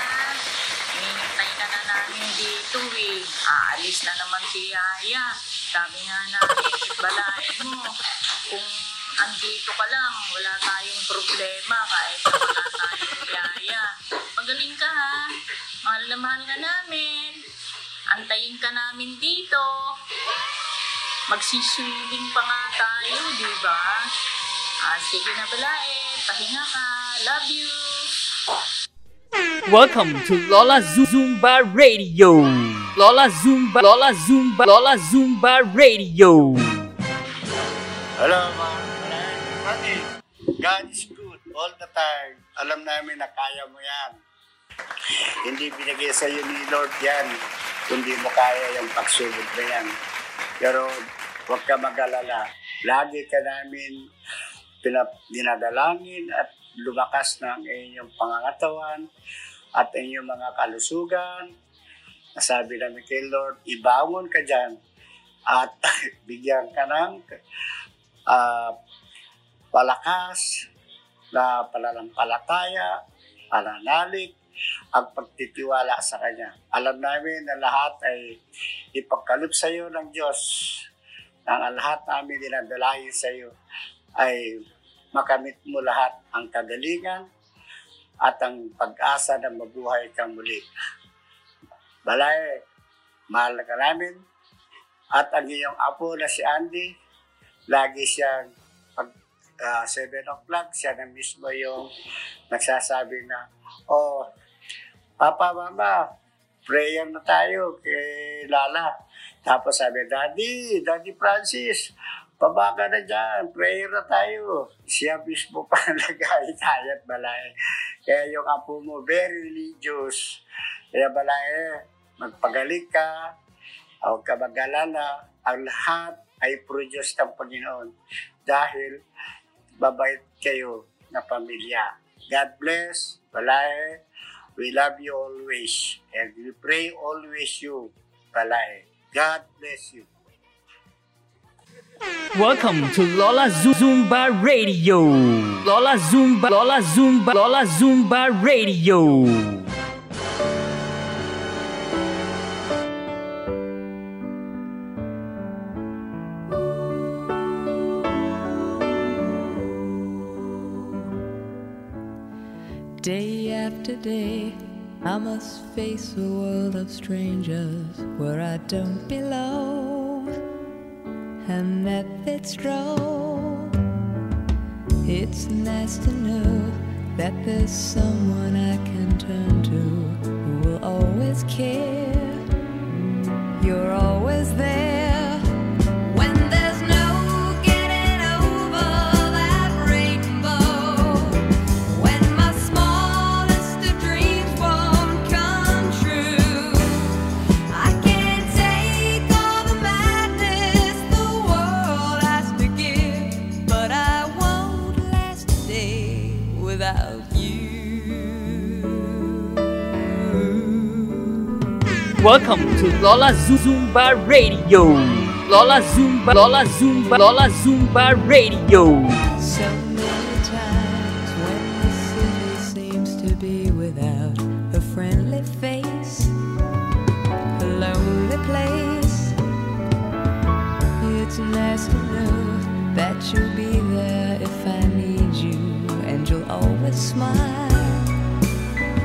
Hinihintay ka na namin dito eh. Aalis na naman si Yaya. Sabi nga namin, Balae mo, kung andito ka lang, wala tayong problema kahit na wala tayong Yaya. Magaling ka ha. Mahal na mahal ka namin. Antayin ka namin dito. Magsiswimming pa nga tayo, di ba? Ah, sige na balae. Pahinga ka. Love you. Welcome to Lola Zumba Radio. Lola Zumba, Lola Zumba, Lola Zumba Radio. Hello, mga Buddy, God is good all the time. Alam namin na kaya mo yan. Hindi binigay sa iyo ni Lord yan, kundi mo kaya yung pagsubok na yan. Pero huwag ka mag-alala. Lagi ka namin pinap- dinadalangin at lumakas ng inyong pangangatawan at inyong mga kalusugan. Nasabi namin kay Lord, ibangon ka dyan at bigyan ka ng ah, palakas na pananampalataya, pananalig, ang pagtitiwala sa Kanya. Alam namin na lahat ay ipagkaloob sa iyo ng Diyos. Nang ang lahat namin dinadalahin sa iyo ay makamit mo lahat ang kagalingan at ang pag-asa na mabuhay kang muli. Balay, mahal ka namin. At ang iyong apo na si Andy, lagi siyang pag ah, 7 o'clock, siya na mismo yung nagsasabi na, oh, Papa, Mama, prayer na tayo kay Lala. Tapos sabi, Daddy, Daddy Francis, Baba na dyan, prayer na tayo. Siya mismo pa nag-ayat balay. Kaya yung apo mo, very religious. Kaya balay, magpagaling ka, huwag ka mag-alala. Ang lahat ay produce ng Panginoon. Dahil babait kayo na pamilya. God bless, balay. We love you always. And we pray always you, balay. God bless you. Welcome to Lola Zumba Radio. Lola Zumba, Lola Zumba, Lola Zumba Radio. Day after day, I must face a world of strangers where I don't belong. And that it's wrong. It's nice to know that there's someone I can turn to who will always care. You're always there Welcome to Lola Zumba Radio. Lola Zumba, Lola Zumba, Lola Zumba Radio. So many times when the city seems to be without a friendly face, a lonely place. It's nice to know that you'll be there if I need you, and you'll always smile.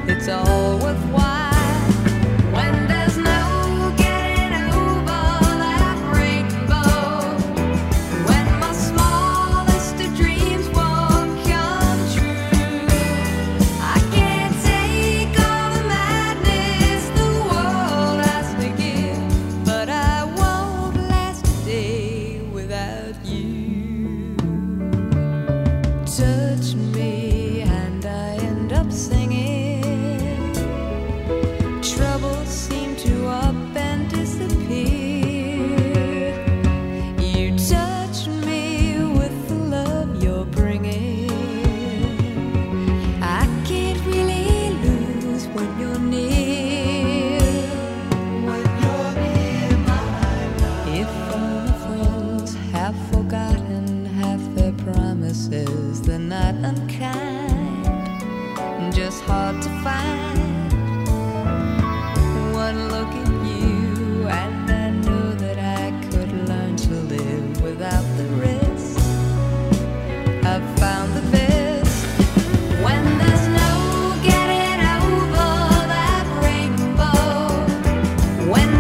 It's all worthwhile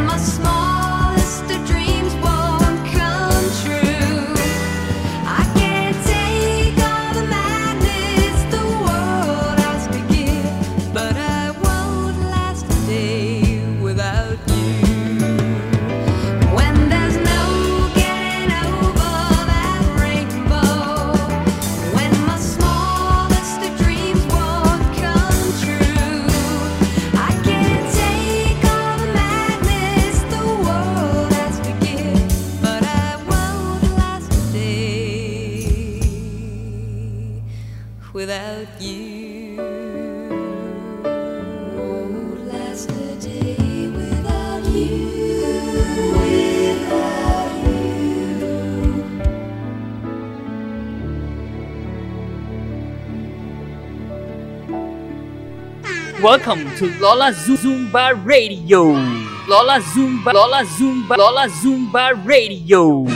I'm a small Welcome to Lola Zumba Radio. Lola Zumba, Lola Zumba, Lola Zumba Radio.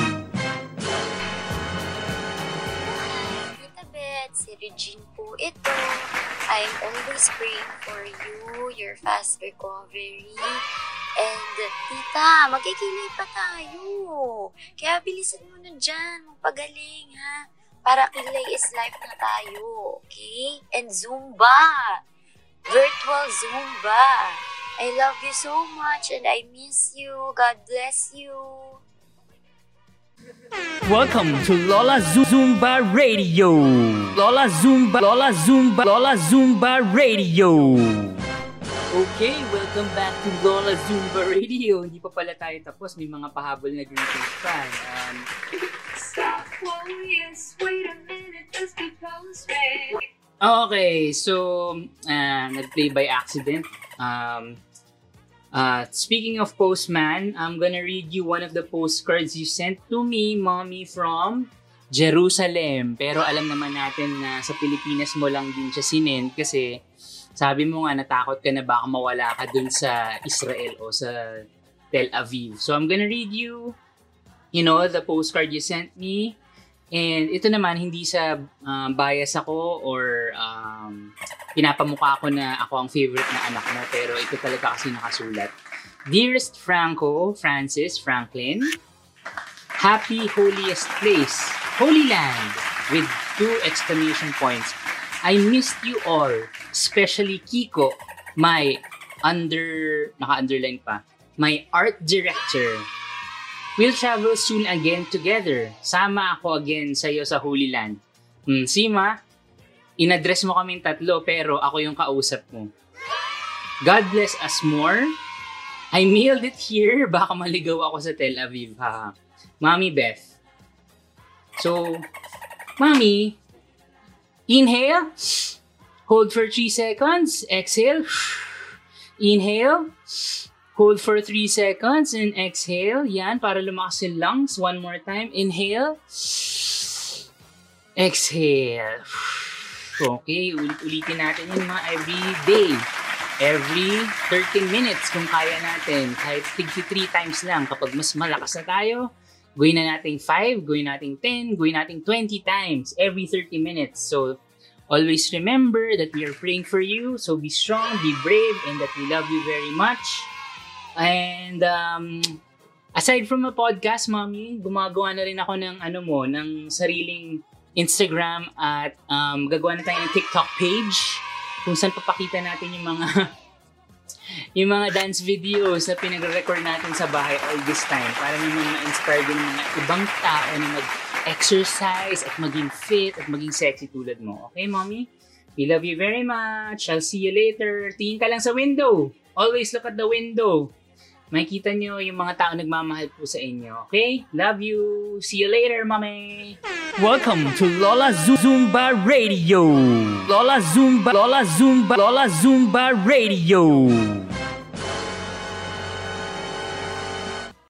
Tita Beth, si Regine po ito. I'm always praying for you, your fast recovery. And, tita, magkikilay pa tayo. Kaya bilisan mo na dyan, magpagaling, ha? Para kilay is life na tayo, okay? And Zumba! Virtual Zumba! I love you so much and I miss you. God bless you. Welcome to Lola Zumba Radio. Lola Zumba, Lola Zumba, Lola Zumba Radio. Okay, welcome back to Lola Zumba Radio. Hindi pa pala tayo tapos, may mga pahabol na greetings pa. Um, Stop, oh yes, wait a minute, just because red. Okay, so uh, nag-play by accident. Um, uh, speaking of postman, I'm gonna read you one of the postcards you sent to me, mommy, from Jerusalem. Pero alam naman natin na sa Pilipinas mo lang din siya sinend kasi sabi mo nga natakot ka na baka mawala ka dun sa Israel o sa Tel Aviv. So I'm gonna read you, you know, the postcard you sent me. And ito naman, hindi sa um, bias ako or um, pinapamukha ko na ako ang favorite na anak mo. Pero ito talaga kasi nakasulat. Dearest Franco, Francis, Franklin, Happy holiest place, Holy Land, with two exclamation points. I missed you all, especially Kiko, my under, naka-underline pa, my art director. We'll travel soon again together. Sama ako again sa iyo sa Holy Land. Hmm, Sima, inaddress mo kaming tatlo pero ako yung kausap mo. God bless us more. I mailed it here. Baka maligaw ako sa Tel Aviv. Ha. Mami Beth. So, Mami, inhale. Hold for 3 seconds. Exhale. Inhale. Hold for 3 seconds and exhale. Yan, para lumakas yung lungs. One more time. Inhale. Exhale. Okay, ulit-ulitin natin yun mga every day. Every 13 minutes kung kaya natin. Kahit 53 times lang. Kapag mas malakas na tayo, gawin na natin 5, gawin natin 10, gawin natin 20 times every 30 minutes. So, always remember that we are praying for you. So, be strong, be brave, and that we love you very much. And um, aside from a podcast, Mommy, gumagawa na rin ako ng ano mo, ng sariling Instagram at um, gagawa na tayo ng TikTok page kung saan papakita natin yung mga yung mga dance videos na pinagre-record natin sa bahay all this time para naman ma-inspire din mga ibang tao na mag-exercise at maging fit at maging sexy tulad mo. Okay, Mommy? We love you very much. I'll see you later. Tingin ka lang sa window. Always look at the window. Makikita nyo yung mga tao nagmamahal po sa inyo. Okay? Love you. See you later, Mommy. Welcome to Lola Zumba Radio. Lola Zumba, Lola Zumba, Lola Zumba Radio.